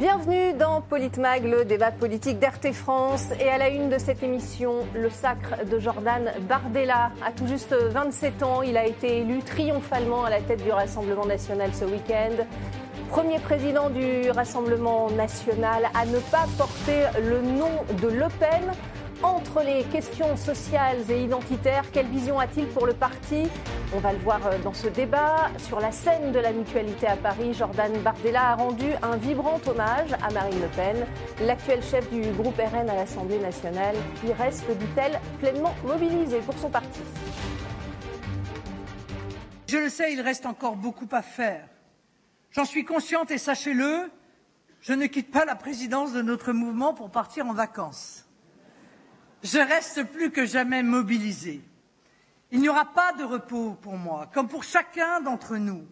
Bienvenue dans Politmag, le débat politique d'RT France. Et à la une de cette émission, le sacre de Jordan Bardella. À tout juste 27 ans, il a été élu triomphalement à la tête du Rassemblement national ce week-end. Premier président du Rassemblement national à ne pas porter le nom de Le Pen. Entre les questions sociales et identitaires, quelle vision a-t-il pour le parti? On va le voir euh, dans ce débat. Sur la scène de la mutualité à Paris, Jordan Bardella a rendu un vibrant hommage à Marine Le Pen, l'actuelle chef du groupe RN à l'Assemblée nationale, qui reste, dit-elle, pleinement mobilisée pour son parti. Je le sais, il reste encore beaucoup à faire. J'en suis consciente et sachez-le, je ne quitte pas la présidence de notre mouvement pour partir en vacances je reste plus que jamais mobilisé. Il n'y aura pas de repos pour moi, comme pour chacun d'entre nous,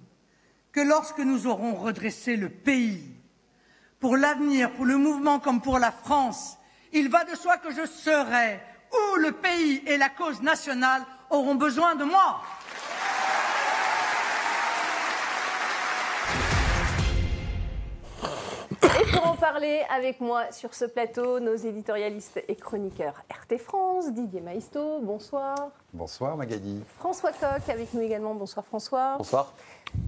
que lorsque nous aurons redressé le pays. Pour l'avenir, pour le mouvement comme pour la France, il va de soi que je serai où le pays et la cause nationale auront besoin de moi. Pour en parler avec moi sur ce plateau, nos éditorialistes et chroniqueurs RT France, Didier Maisto, bonsoir. Bonsoir Magali. François Coq avec nous également, bonsoir François. Bonsoir.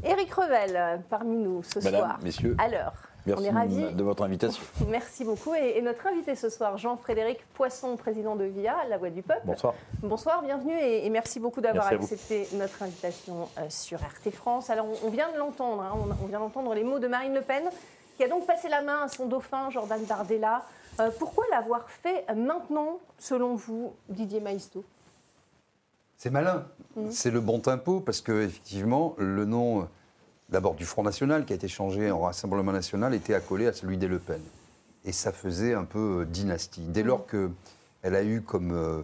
Éric Revel parmi nous ce Madame, soir. messieurs. À l'heure. Merci On est ravis. de votre invitation. Merci beaucoup. Et, et notre invité ce soir, Jean-Frédéric Poisson, président de VIA, La Voix du Peuple. Bonsoir. Bonsoir, bienvenue et, et merci beaucoup d'avoir accepté notre invitation euh, sur RT France. Alors, on, on vient de l'entendre, hein, on, on vient d'entendre les mots de Marine Le Pen, qui a donc passé la main à son dauphin, Jordan Bardella. Euh, pourquoi l'avoir fait maintenant, selon vous, Didier Maisto? C'est malin. C'est le bon tempo parce que effectivement, le nom euh, d'abord du Front National qui a été changé en Rassemblement National était accolé à celui des Le Pen. Et ça faisait un peu euh, dynastie. Dès lors qu'elle a eu comme euh,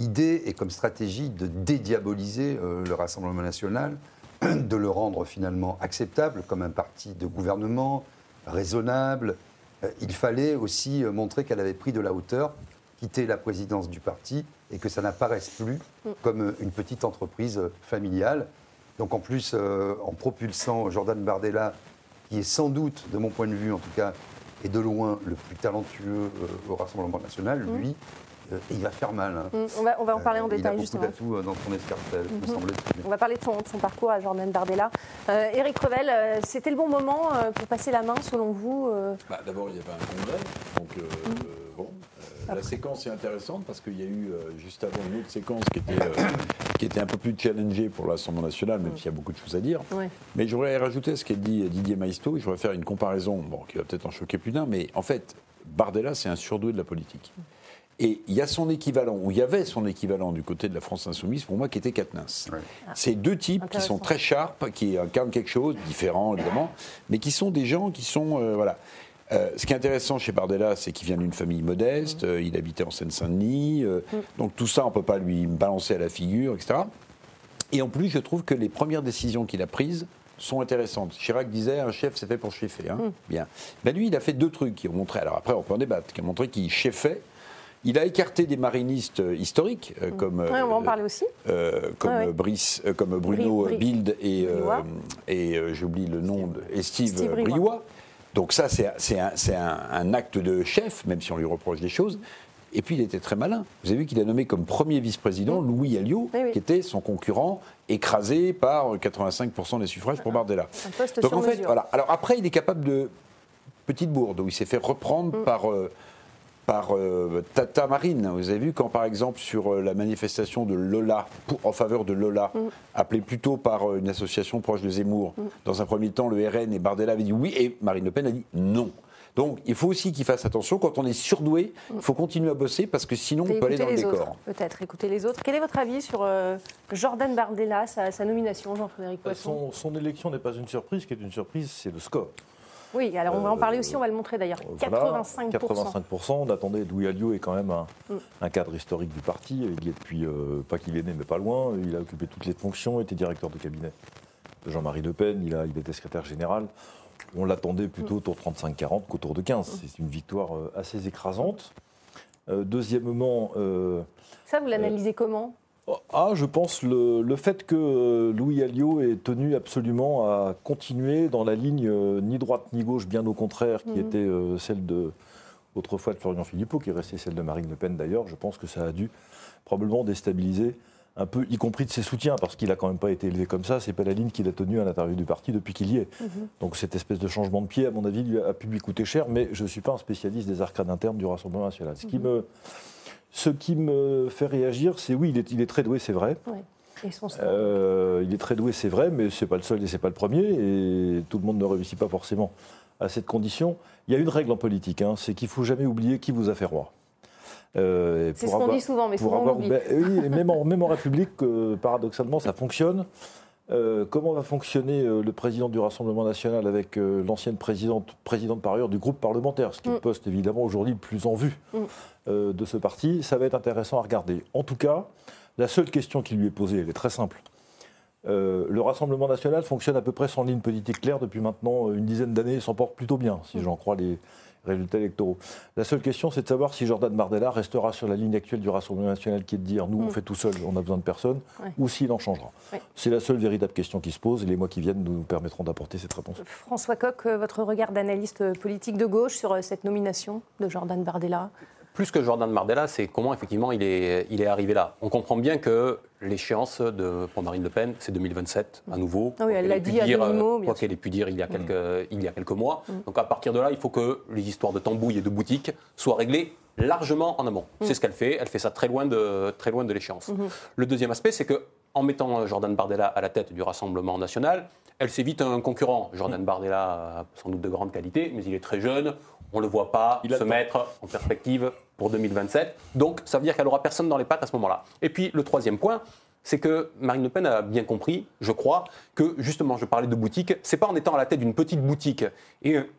idée et comme stratégie de dédiaboliser euh, le Rassemblement National, de le rendre finalement acceptable comme un parti de gouvernement, raisonnable, euh, il fallait aussi euh, montrer qu'elle avait pris de la hauteur, quitter la présidence du parti et que ça n'apparaisse plus comme euh, une petite entreprise familiale. Donc en plus, en propulsant Jordan Bardella, qui est sans doute, de mon point de vue en tout cas, et de loin le plus talentueux au Rassemblement national, lui, euh, il va faire mal. hein. Mm, on va, on va en parler en Euh, détail Il a justement. beaucoup d'atouts euh, dans son escarcelle, me semble-t-il. On va parler de son, de son parcours à Jordan Bardella. Euh, Éric Revel, euh, c'était le bon moment euh, pour passer la main, selon vous euh, Bah, D'abord, il y avait un congrès. Donc, euh, Mm. euh, bon, euh, la séquence est intéressante parce qu'il y a eu euh, juste avant une autre séquence qui était, euh, qui était un peu plus challengée pour l'Assemblée nationale, même s'il y a beaucoup de choses à dire. Ouais. Mais j'aurais rajouté ce qu'a dit Didier Maisto. Je voudrais faire une comparaison bon, qui va peut-être en choquer plus d'un, mais en fait, Bardella, c'est un surdoué de la politique. Et il y a son équivalent, ou il y avait son équivalent du côté de la France insoumise, pour moi, qui était Quatennens. Ouais. C'est deux types qui sont très sharp, qui incarnent quelque chose, différent évidemment, mais qui sont des gens qui sont. euh, voilà. Euh, ce qui est intéressant chez Bardella, c'est qu'il vient d'une famille modeste, euh, il habitait en Seine-Saint-Denis, euh, donc tout ça, on ne peut pas lui balancer à la figure, etc. Et en plus, je trouve que les premières décisions qu'il a prises sont intéressantes. Chirac disait un chef, c'est fait pour cheffer. Hein Bien. Ben lui, il a fait deux trucs qui ont montré, alors après, on peut en débattre, qui ont montré qu'il cheffait. Il a écarté des marinistes euh, historiques, euh, comme, ouais, on va en euh, parler aussi. euh, comme, Ouais, ouais. Brice, euh, comme Bruno Bri- Bri- Bild et, euh, et euh, j'oublie le nom, de, et Steve, Steve. Donc ça, c'est un, c'est un- un acte de chef, même si on lui reproche des choses. Et puis il était très malin. Vous avez vu qu'il a nommé comme premier vice-président Louis Alliot, Mm. Oui, oui. qui était son concurrent, écrasé par 85% des suffrages pour Bardella. Un poste Donc sur en fait, mesure. voilà. Alors après, il est capable de petite bourde où il s'est fait reprendre Mm. par. Par euh, Tata Marine. Vous avez vu quand, par exemple, sur euh, la manifestation de Lola, pour- en faveur de Lola, Mm. appelée plutôt par euh, une association proche de Zemmour, dans un premier temps, le RN et Bardella avaient dit oui, et Marine Le Pen a dit non. Donc, il faut aussi qu'il fasse attention. Quand on est surdoué, il faut continuer à bosser parce que sinon, Et on peut aller dans le les décor. autres, peut-être, écoutez les autres. Quel est votre avis sur euh, Jordan Bardella, sa, sa nomination, Jean-Frédéric Poisson Son, son élection n'est pas une surprise. Ce qui est une surprise, c'est le score. Oui, alors on va en Euh, parler aussi, on va le montrer d'ailleurs. Voilà, 85%. 85%. On attendait Louis Alliot est quand même un, Mm. un cadre historique du parti. Il est depuis, euh, pas qu'il est né, mais pas loin. Il a occupé toutes les fonctions, était directeur de cabinet de Jean-Marie Le Pen. Il, a, il était secrétaire général. On l'attendait plutôt autour de 35-40 qu'autour de 15. C'est une victoire euh, assez écrasante. Euh, deuxièmement, euh, Ça, vous l'analysez comment? Ah, je pense le, le fait que euh, Louis Alliot est tenu absolument à continuer dans la ligne euh, ni droite ni gauche, bien au contraire, qui était euh, celle de autrefois de Florian Philippot, qui est restée celle de Marine Le Pen d'ailleurs. Je pense que ça a dû probablement déstabiliser un peu, y compris de ses soutiens, parce qu'il a quand même pas été élevé comme ça. C'est pas la ligne qu'il a tenue à l'intérieur du parti depuis qu'il y est. Donc cette espèce de changement de pied, à mon avis, lui a pu lui coûter cher. Mais je suis pas un spécialiste des arcades internes du Rassemblement national. Ce qui me ce qui me fait réagir, c'est oui, il est, il est très doué, c'est vrai. Ouais. Et son score. Euh, il est très doué, c'est vrai, mais c'est pas le seul et c'est pas le premier. Et tout le monde ne réussit pas forcément à cette condition. Il y a une règle en politique, hein, c'est qu'il faut jamais oublier qui vous a fait roi. Euh, C'est ce qu'on dit souvent, mais souvent on avoir- oublie. ben, oui, et même en, même en République, euh, paradoxalement, ça fonctionne. Euh, comment va fonctionner euh, le président du Rassemblement national avec euh, l'ancienne présidente, présidente par ailleurs du groupe parlementaire, ce qui est le Mm. poste évidemment aujourd'hui le plus en vue Mm. de ce parti Ça va être intéressant à regarder. En tout cas, la seule question qui lui est posée, elle est très simple. Le Rassemblement national fonctionne à peu près sans ligne politique claire depuis maintenant une dizaine d'années et s'en porte plutôt bien, Mm. si j'en crois les résultats électoraux. La seule question, c'est de savoir si Jordan Bardella restera sur la ligne actuelle du Rassemblement national qui est de dire nous, on Mm. fait tout seul, on a besoin de personne, Ouais. ou s'il en changera. Ouais. C'est la seule véritable question qui se pose et les mois qui viennent nous permettront d'apporter cette réponse. François Coq, euh, votre regard d'analyste politique de gauche sur euh, cette nomination de Jordan Bardella? Plus que Jordan Bardella, c'est comment effectivement il est, il est arrivé là. On comprend bien que l'échéance de, pour Marine Le Pen, c'est 2027 à nouveau. Ah oui, elle l'a dit à dire, Quoi qu'elle ait pu dire il y, a quelques, il y a quelques mois. Donc à partir de là, il faut que les histoires de tambouille et de boutiques soient réglées largement en amont. C'est ce qu'elle fait. Elle fait ça très loin de, très loin de l'échéance. Le deuxième aspect, c'est que en mettant Jordan Bardella à la tête du Rassemblement national, elle s'évite un concurrent. Jordan Bardella a sans doute de grandes qualités, mais il est très jeune. On ne le voit pas Il se mettre en perspective pour 2027. Donc, ça veut dire qu'elle aura personne dans les pattes à ce moment-là. Et puis, le troisième point, c'est que Marine Le Pen a bien compris, je crois, que justement, je parlais de boutique, c'est pas en étant à la tête d'une petite boutique et euh,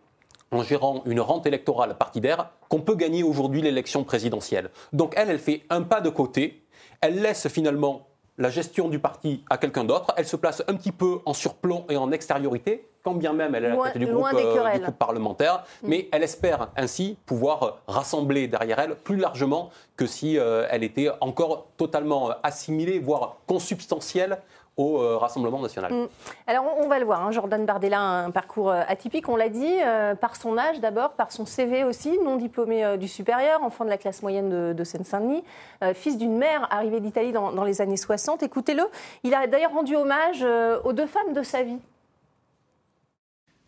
en gérant une rente électorale partidaire qu'on peut gagner aujourd'hui l'élection présidentielle. Donc elle, elle fait un pas de côté, elle laisse finalement la gestion du parti à quelqu'un d'autre, elle se place un petit peu en surplomb et en extériorité, quand bien même elle est à la tête du groupe, euh, du groupe parlementaire, mais elle espère ainsi pouvoir rassembler derrière elle plus largement que si euh, elle était encore totalement assimilée, voire consubstantielle au euh, Rassemblement national. Mm. Alors on, on va le voir, hein, Jordan Bardella a un parcours euh, atypique, on l'a dit, euh, par son âge d'abord, par son CV aussi, non diplômé euh, du supérieur, enfant de la classe moyenne de, de Seine-Saint-Denis, euh, fils d'une mère arrivée d'Italie dans, dans les années 60. Écoutez-le, il a d'ailleurs rendu hommage euh, aux deux femmes de sa vie.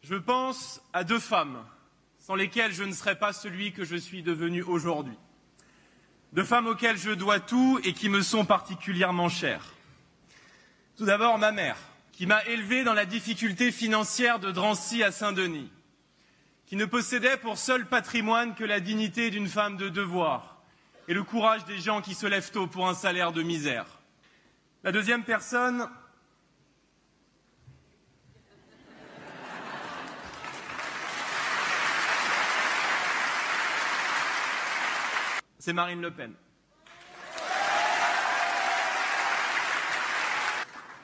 Je pense à deux femmes sans lesquelles je ne serais pas celui que je suis devenu aujourd'hui. Deux femmes auxquelles je dois tout et qui me sont particulièrement chères. Tout d'abord ma mère, qui m'a élevé dans la difficulté financière de Drancy à Saint-Denis, qui ne possédait pour seul patrimoine que la dignité d'une femme de devoir et le courage des gens qui se lèvent tôt pour un salaire de misère. La deuxième personne, c'est Marine Le Pen.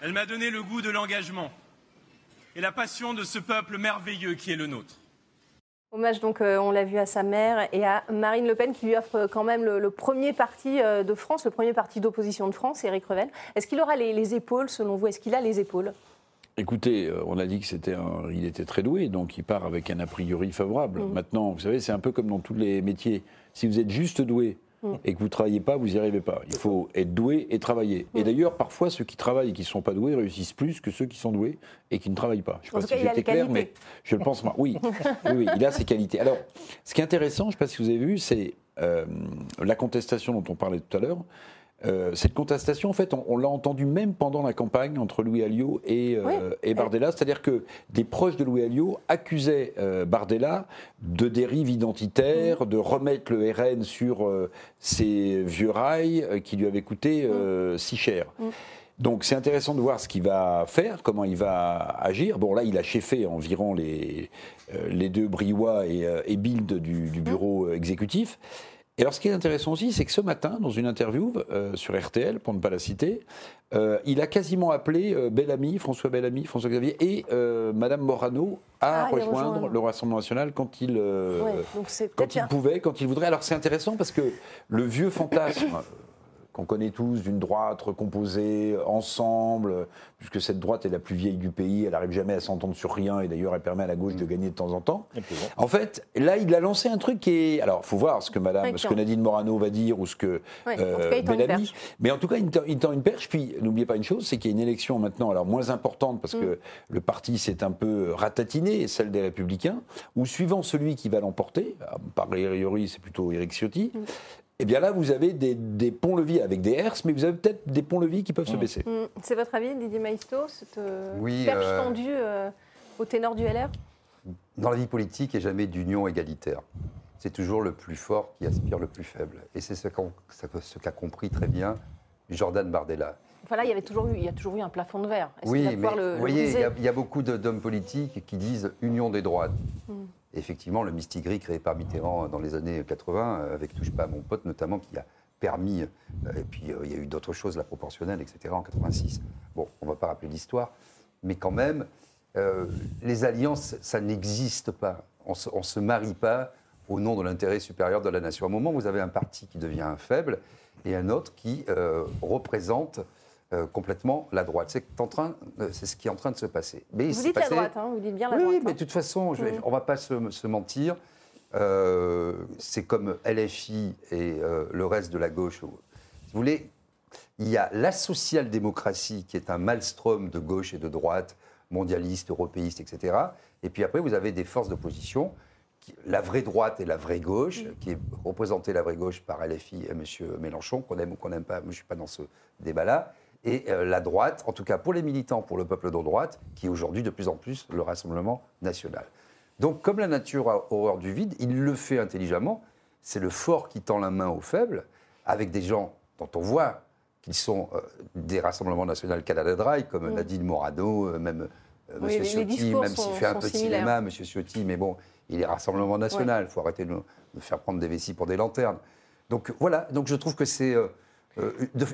Elle m'a donné le goût de l'engagement et la passion de ce peuple merveilleux qui est le nôtre. Hommage donc, euh, on l'a vu à sa mère et à Marine Le Pen qui lui offre euh, quand même le, le premier parti euh, de France, le premier parti d'opposition de France, Éric Revel. Est-ce qu'il aura les, les épaules selon vous? Est-ce qu'il a les épaules? Écoutez, on a dit que c'était un- il était très doué, donc il part avec un a priori favorable. Maintenant, vous savez, c'est un peu comme dans tous les métiers. Si vous êtes juste doué et que vous ne travaillez pas, vous n'y arrivez pas. Il faut être doué et travailler. Et d'ailleurs, parfois, ceux qui travaillent et qui ne sont pas doués réussissent plus que ceux qui sont doués et qui ne travaillent pas. Je ne sais pas si j'étais clair, mais je le pense. moi. Oui, oui, oui, il a ses qualités. Alors, ce qui est intéressant, je ne sais pas si vous avez vu, c'est euh, la contestation dont on parlait tout à l'heure. Euh, cette contestation, en fait, on, on l'a entendu même pendant la campagne entre Louis Alliot et, euh, Oui. et Bardella. C'est-à-dire que des proches de Louis Alliot accusaient euh, Bardella de dérive identitaire, de remettre le RN sur ces vieux rails qui lui avaient coûté euh, si cher. Donc c'est intéressant de voir ce qu'il va faire, comment il va agir. Bon là, il a cheffé environ les, les deux Briouat et, et Bild du, du bureau exécutif. Et alors ce qui est intéressant aussi, c'est que ce matin, dans une interview euh, sur RTL, pour ne pas la citer, euh, il a quasiment appelé euh, Bellamy, François Bellamy, François Xavier et euh, Madame Morano à Ah, rejoindre le Rassemblement national quand il, Ouais, quand il pouvait, quand il voudrait. Alors c'est intéressant parce que le vieux fantasme qu'on connaît tous, d'une droite recomposée, ensemble, puisque cette droite est la plus vieille du pays, elle n'arrive jamais à s'entendre sur rien, et d'ailleurs elle permet à la gauche de gagner de temps en temps. En fait, là, il a lancé un truc qui est... Alors, faut voir ce que, madame, ce que Nadine Morano va dire, ou ce que Ouais, en euh, cas, Bellamy- mais en tout cas, il tend, il tend une perche. Puis, n'oubliez pas une chose, c'est qu'il y a une élection maintenant, alors moins importante, parce Mm. que le parti s'est un peu ratatiné, celle des Républicains, où suivant celui qui va l'emporter, par priori, c'est plutôt Éric Ciotti, Mm. Et bien là, vous avez des, des ponts-levis avec des herses, mais vous avez peut-être des ponts-levis qui peuvent se baisser. Mm. C'est votre avis, Didier Maisto, cette euh, Oui, perche euh, tendue euh, au ténor du LR Dans la vie politique, il n'y a jamais d'union égalitaire. C'est toujours le plus fort qui aspire le plus faible. Et c'est ce qu'a compris très bien Jordan Bardella. Voilà, il y avait toujours eu, il y a toujours eu un plafond de verre. Oui, mais le, vous voyez, il y, a- il y a beaucoup d'hommes politiques qui disent union des droites. Hmm. Effectivement, le mistigris créé par Mitterrand dans les années 80, euh, avec Touche pas à mon pote notamment, qui a permis, euh, et puis euh, il y a eu d'autres choses, la proportionnelle, etc., en 86. Bon, on ne va pas rappeler l'histoire, mais quand même, euh, les alliances, ça n'existe pas. On ne se, marie pas au nom de l'intérêt supérieur de la nation. À un moment, vous avez un parti qui devient faible et un autre qui euh, représente euh, complètement la droite. C'est en train, euh, c'est ce qui est en train de se passer. Mais il Vous dites la passé- droite, hein, vous dites bien la oui, droite. oui, mais hein. de toute façon, je Mhm. on ne va pas se, se mentir. Euh, c'est comme LFI et euh, le reste de la gauche. Si vous voulez, il y a la social-démocratie qui est un maelstrom de gauche et de droite, mondialiste, européiste, etc. Et puis après, vous avez des forces d'opposition, la vraie droite et la vraie gauche, qui est représentée la vraie gauche par LFI et M. Mélenchon, qu'on aime ou qu'on n'aime pas, je ne suis pas dans ce débat-là. Et euh, la droite, en tout cas pour les militants, pour le peuple de droite, qui est aujourd'hui de plus en plus le Rassemblement national. Donc, comme la nature a horreur du vide, il le fait intelligemment. C'est le fort qui tend la main aux faibles, avec des gens dont on voit qu'ils sont euh, des rassemblements nationaux Canada Dry, comme Nadine Morano, euh, même euh, Oui, M. Ciotti, même s'il fait un peu de cinéma, M. Ciotti, mais bon, il est Rassemblement national. Il faut arrêter de nous de faire prendre des vessies pour des lanternes. Donc voilà, donc je trouve que c'est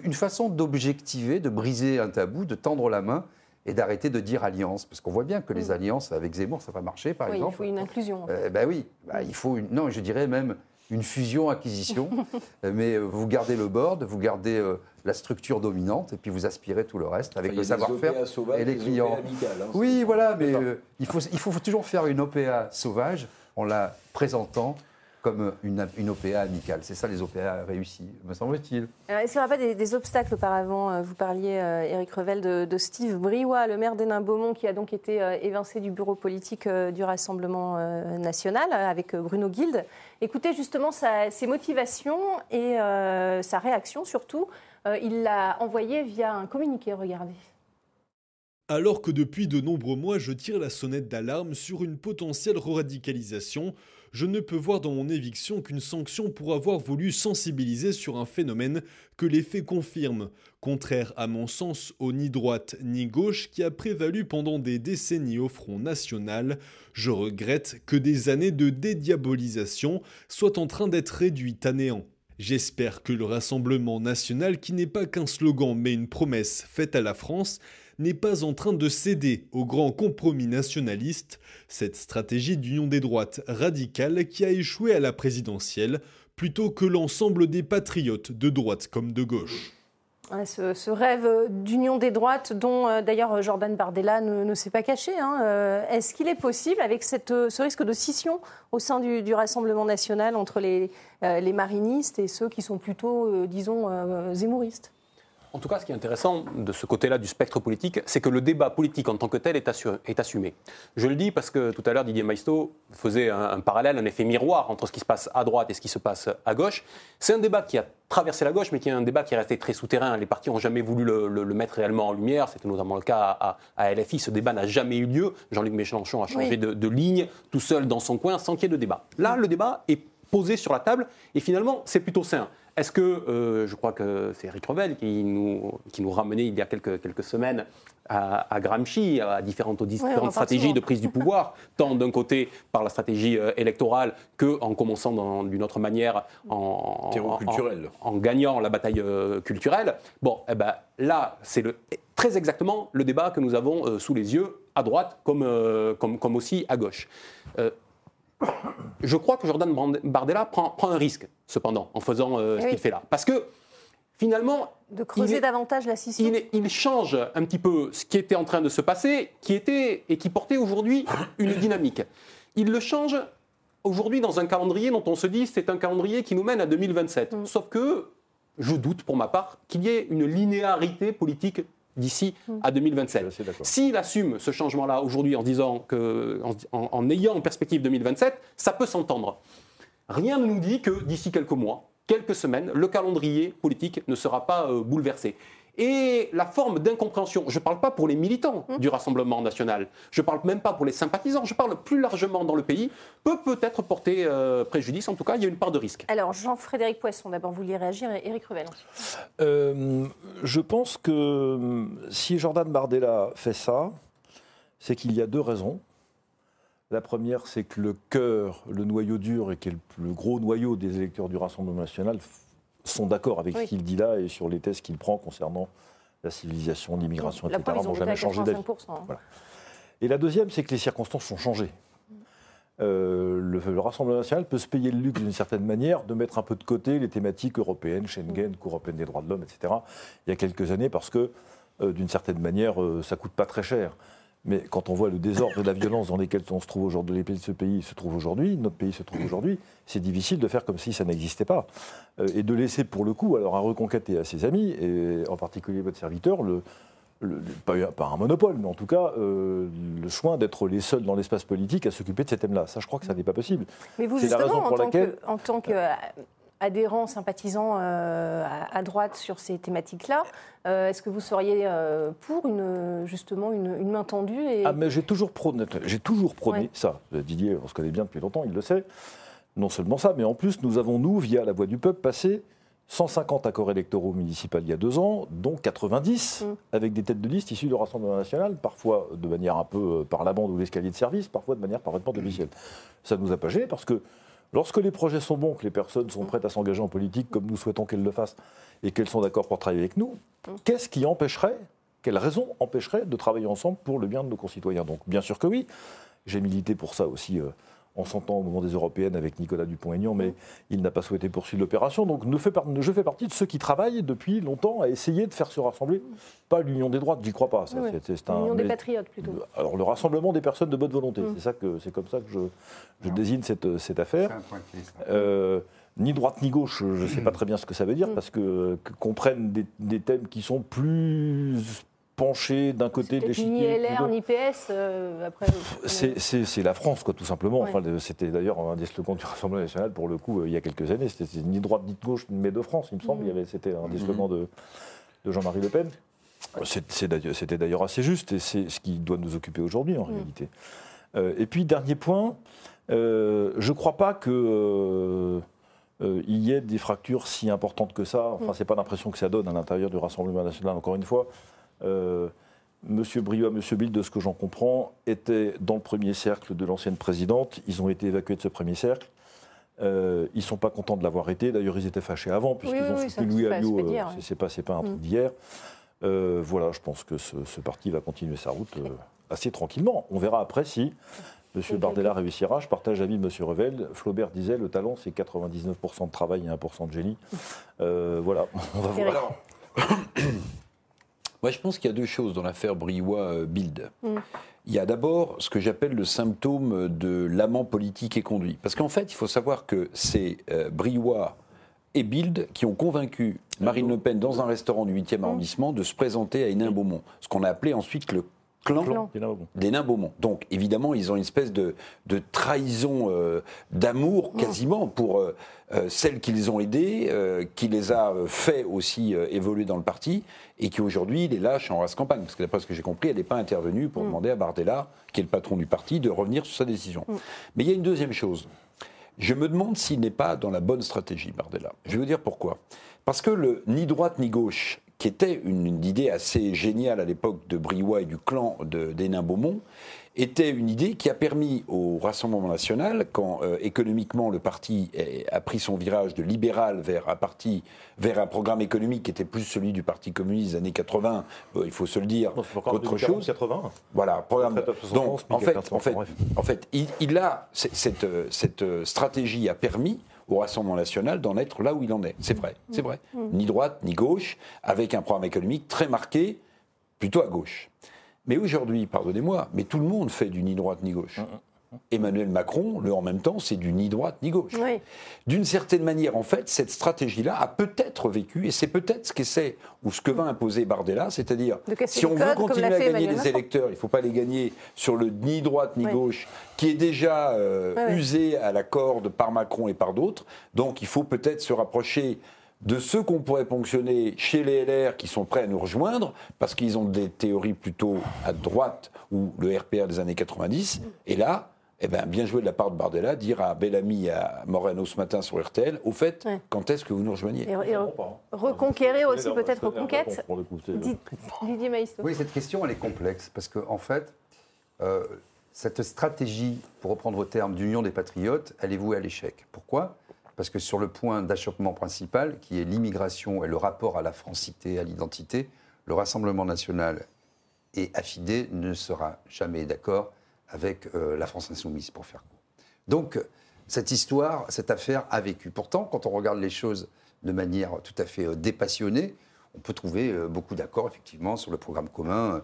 une façon d'objectiver, de briser un tabou, de tendre la main et d'arrêter de dire alliance. Parce qu'on voit bien que les alliances avec Zemmour, ça va marcher, par Mm. Oui, il faut une inclusion. en fait. Euh, ben oui, bah, il faut une, non, je dirais même une fusion-acquisition. Euh, mais euh, vous gardez le board, vous gardez euh, la structure dominante et puis vous aspirez tout le reste avec Enfin, le savoir-faire et les clients. Amicales, hein, oui, voilà, mais euh, faut, il faut toujours faire une OPA sauvage en la présentant comme une, OPA amicale. C'est ça les OPA réussis, me semble-t-il. Est-ce qu'il n'y aura pas des, obstacles auparavant Euh, Vous parliez, euh, Éric Revel, de, Steve Briouat, le maire d'Hénin-Beaumont, qui a donc été euh, évincé du bureau politique euh, du Rassemblement national avec Bruno Guilde. Écoutez justement sa- ses motivations et sa réaction surtout. Il l'a envoyé via un communiqué, regardez. Alors que depuis de nombreux mois je tire la sonnette d'alarme sur une potentielle radicalisation, je ne peux voir dans mon éviction qu'une sanction pour avoir voulu sensibiliser sur un phénomène que les faits confirment, contraire à mon sens au ni droite ni gauche qui a prévalu pendant des décennies au Front National. Je regrette que des années de dédiabolisation soient en train d'être réduites à néant. J'espère que le Rassemblement national, qui n'est pas qu'un slogan mais une promesse faite à la France, n'est pas en train de céder au grand compromis nationaliste, cette stratégie d'union des droites radicales qui a échoué à la présidentielle, plutôt que l'ensemble des patriotes de droite comme de gauche. Ce, rêve d'union des droites, dont euh, d'ailleurs Jordan Bardella ne, s'est pas caché, hein, euh, est-ce qu'il est possible, avec euh, ce risque de scission au sein du, Rassemblement national entre les, les marinistes et ceux qui sont plutôt, disons, zémouristes? En tout cas, ce qui est intéressant de ce côté-là du spectre politique, c'est que le débat politique en tant que tel est, assu- est assumé. Je le dis parce que tout à l'heure, Didier Maisto faisait un, un parallèle, un effet miroir entre ce qui se passe à droite et ce qui se passe à gauche. C'est un débat qui a traversé la gauche, mais qui est un débat qui est resté très souterrain. Les partis n'ont jamais voulu le, le- le mettre réellement en lumière. C'était notamment le cas à, à LFI. Ce débat n'a jamais eu lieu. Jean-Luc Mélenchon a changé Oui. de, de ligne tout seul dans son coin sans qu'il y ait de débat. Là, le débat est posé sur la table et finalement, c'est plutôt sain. Est-ce que, euh, je crois que c'est Eric Revel qui nous, qui nous ramenait il y a quelques, quelques semaines à, à Gramsci, à différentes, aux stratégies de prise du pouvoir, tant d'un côté par la stratégie euh, électorale que en commençant d'une autre manière en, Terreau en- culturel. en gagnant la bataille euh, culturelle. Bon, eh ben, là, c'est très exactement le débat que nous avons euh, sous les yeux, à droite comme, euh, comme, comme aussi à gauche. Euh, je crois que Jordan Bardella prend, prend un risque, cependant, en faisant euh, ce Oui. qu'il fait là. Parce que, finalement, De creuser est- davantage la scission. il, est- il change un petit peu ce qui était en train de se passer, qui était et qui portait aujourd'hui une dynamique. Il le change aujourd'hui dans un calendrier dont on se dit c'est un calendrier qui nous mène à 2027. Mm. Sauf que je doute pour ma part qu'il y ait une linéarité politique d'ici Mm. à Je 2027. suis assez d'accord. S'il assume ce changement-là aujourd'hui en disant que, en, en- en ayant en perspective 2027, ça peut s'entendre. Rien ne nous dit que d'ici quelques mois, quelques semaines, le calendrier politique ne sera pas euh, bouleversé. Et la forme d'incompréhension, je ne parle pas pour les militants du Rassemblement national, je ne parle même pas pour les sympathisants, je parle plus largement dans le pays, peut peut-être porter euh, préjudice, en tout cas il y a une part de risque. Alors, Jean-Frédéric Poisson, d'abord, vous vouliez réagir, et Éric Revel. Euh, je pense que euh, si Jordan Bardella fait ça, c'est qu'il y a deux raisons. La première, c'est que le cœur, le noyau dur, et qui est le plus gros noyau des électeurs du Rassemblement national, sont d'accord avec Oui. ce qu'il dit là et sur les thèses qu'il prend concernant la civilisation, l'immigration, etc. ils ont n'ont jamais changé d'avis. 85%. hein. Voilà. Et la deuxième, c'est que les circonstances ont changé. Euh, le, le Rassemblement national peut se payer le luxe d'une certaine manière de mettre un peu de côté les thématiques européennes, Schengen, Cour européenne des droits de l'homme, etc. Il y a quelques années parce que, euh, d'une certaine manière, euh, ça coûte pas très cher. Mais quand on voit le désordre et la violence dans lesquels on se trouve aujourd'hui, les pays de ce pays se trouvent aujourd'hui, notre pays se trouve aujourd'hui, c'est difficile de faire comme si ça n'existait pas. Euh, et de laisser pour le coup, alors à Reconquête et à ses amis, et en particulier votre serviteur, le, le- le- pas, pas un monopole, mais en tout cas euh, le soin d'être les seuls dans l'espace politique à s'occuper de ces thèmes-là. Ça, je crois que ça n'est pas possible. Mais vous, la justement, raison en tant, que, en tant que euh, adhérent, sympathisant euh, à, droite sur ces thématiques-là, euh, est-ce que vous seriez euh, pour une, justement une, une main tendue et... Ah, mais j'ai toujours prôné, j'ai toujours prôné Ouais. ça. Didier, on se connaît bien depuis longtemps, il le sait. Non seulement ça, mais en plus, nous avons, nous, via la Voix du Peuple, passé 150 accords électoraux municipaux il y a deux ans, dont 90 Mm. avec des têtes de liste issues du Rassemblement national, parfois de manière un peu par la bande ou l'escalier de service, parfois de manière parfaitement officielle. Ça nous a pas gêné parce que lorsque les projets sont bons, que les personnes sont prêtes à s'engager en politique comme nous souhaitons qu'elles le fassent et qu'elles sont d'accord pour travailler avec nous, qu'est-ce qui empêcherait, quelle raison empêcherait de travailler ensemble pour le bien de nos concitoyens? Donc bien sûr que oui, j'ai milité pour ça aussi. euh, en son temps au moment des européennes avec Nicolas Dupont-Aignan, mais il n'a pas souhaité poursuivre l'opération. Donc ne fais par- je fais partie de ceux qui travaillent depuis longtemps à essayer de faire se rassembler, pas l'union des droites, j'y crois pas. Oui, un- L'Union des patriotes, plutôt. alors le rassemblement des personnes de bonne volonté, Mm. c'est ça que c'est comme ça que je, je désigne cette, cette affaire. C'est un point clé, ça. Euh, ni droite ni gauche, je ne sais pas très bien ce que ça veut dire, Mm. parce que que- qu'on prenne des, des thèmes qui sont plus d'un côté de l'échiquier. Ni LR, ni PS, euh, après... c'est c'est- la France, quoi, tout simplement. Ouais. Enfin, c'était d'ailleurs un des slogans du Rassemblement national, pour le coup, euh, il y a quelques années. C'était ni droite ni de gauche, mais de France, il me semble. Avait- C'était un des slogans de, de Jean-Marie Le Pen. C'était d'ailleurs assez juste, et c'est ce qui doit nous occuper aujourd'hui, en Mhm. réalité. Euh, et puis, dernier point, euh, je ne crois pas que. euh, euh, il y ait des fractures si importantes que ça. Enfin, Mhm. c'est pas l'impression que ça donne à l'intérieur du Rassemblement national. Encore une fois, euh, Monsieur Briot, Monsieur Bill, de ce que j'en comprends, étaient dans le premier cercle de l'ancienne présidente. Ils ont été évacués de ce premier cercle. Euh, ils sont pas contents de l'avoir été. D'ailleurs, ils étaient fâchés avant, puisqu'ils oui, ont oui, soutenu Louis Alliot. c'est pas euh, ouais. c'est pas, un Mm. truc d'hier. Euh, voilà, je pense que ce, ce parti va continuer sa route euh, assez tranquillement. On verra après si M. Bardella réussira. Je partage l'avis de M. Revel. Flaubert disait le talent, c'est 99% de travail et 1% de génie. Euh, voilà, on va voir. Moi, je pense qu'il y a deux choses dans l'affaire Briouat-Bild. Mm. Il y a d'abord ce que j'appelle le symptôme de l'amant politique et conduit. Parce qu'en fait, il faut savoir que c'est euh, Briouat et Bild qui ont convaincu Marine Le Pen dans un restaurant du 8e arrondissement de se présenter à Hénin-Beaumont. Ce qu'on a appelé ensuite le clan, des nains Beaumont. Donc, évidemment, ils ont une espèce de, de trahison euh, d'amour quasiment pour euh, euh, celle qu'ils ont aidée, euh, qui les a fait aussi euh, évoluer dans le parti, et qui aujourd'hui les lâche en race campagne. Parce que d'après ce que j'ai compris, elle n'est pas intervenue pour demander à Bardella, qui est le patron du parti, de revenir sur sa décision. Mais il y a une deuxième chose. Je me demande s'il n'est pas dans la bonne stratégie, Bardella. Je vais vous dire pourquoi. Parce que le ni droite ni gauche, qui était une, une idée assez géniale à l'époque de Briouat et du clan de- des nains Beaumont, était une idée qui a permis au Rassemblement national, quand euh, économiquement le parti a pris son virage de libéral vers un parti, vers un programme économique qui était plus celui du Parti communiste des années 80, euh, il faut se le dire, 2040, chose. 80. Voilà, programme. Retraite à 60 Donc, en fait, en fait, 500, bref. en fait, il, il a cette, euh, cette stratégie a permis au Rassemblement national d'en être là où il en est. C'est vrai, c'est vrai. Ni droite, ni gauche, avec un programme économique très marqué, plutôt à gauche. Mais aujourd'hui, pardonnez-moi, mais tout le monde fait du ni droite ni gauche. Emmanuel Macron, le en même temps, c'est du ni droite ni gauche. Oui. D'une certaine manière, en fait, cette stratégie-là a peut-être vécu, et c'est peut-être ce qu'essaie ou ce que va imposer Bardella, c'est-à-dire si les on veut continuer à gagner Macron. électeurs, il ne faut pas les gagner sur le ni droite ni Oui. gauche, qui est déjà euh, usé à la corde par Macron et par d'autres. Donc il faut peut-être se rapprocher de ceux qu'on pourrait ponctionner chez les LR qui sont prêts à nous rejoindre, parce qu'ils ont des théories plutôt à droite ou le RPR des années 90. Et là, eh ben, bien joué de la part de Bardella, dire à Bellamy et à Moreno ce matin sur RTL, au fait, Ouais. quand est-ce que vous nous rejoignez? Et, et hein. reconquérir aussi peut-être reconquête. Didier Maïsto. Oui, cette question, elle est complexe, parce qu'en en fait, euh, cette stratégie, pour reprendre au terme d'union des patriotes, elle est vouée à l'échec. Pourquoi? Parce que sur le point d'achoppement principal, qui est l'immigration et le rapport à la francité, à l'identité, le Rassemblement national et affidé ne sera jamais d'accord avec euh, la France insoumise, pour faire court. Donc, cette histoire, cette affaire a vécu. Pourtant, quand on regarde les choses de manière tout à fait euh, dépassionnée, on peut trouver euh, beaucoup d'accords, effectivement, sur le programme commun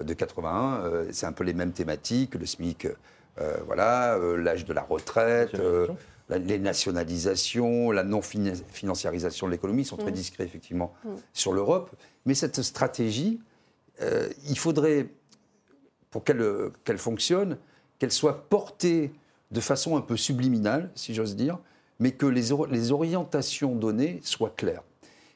de 81. Euh, C'est un peu les mêmes thématiques, le SMIC, euh, voilà, euh, l'âge de la retraite, euh, la- les nationalisations, la non-financiarisation de l'économie sont très discrets, effectivement, sur l'Europe. Mais cette stratégie, il faudrait, pour qu'elle euh, qu'elle fonctionne, qu'elle soit portée de façon un peu subliminale, si j'ose dire, mais que les, or- les orientations données soient claires.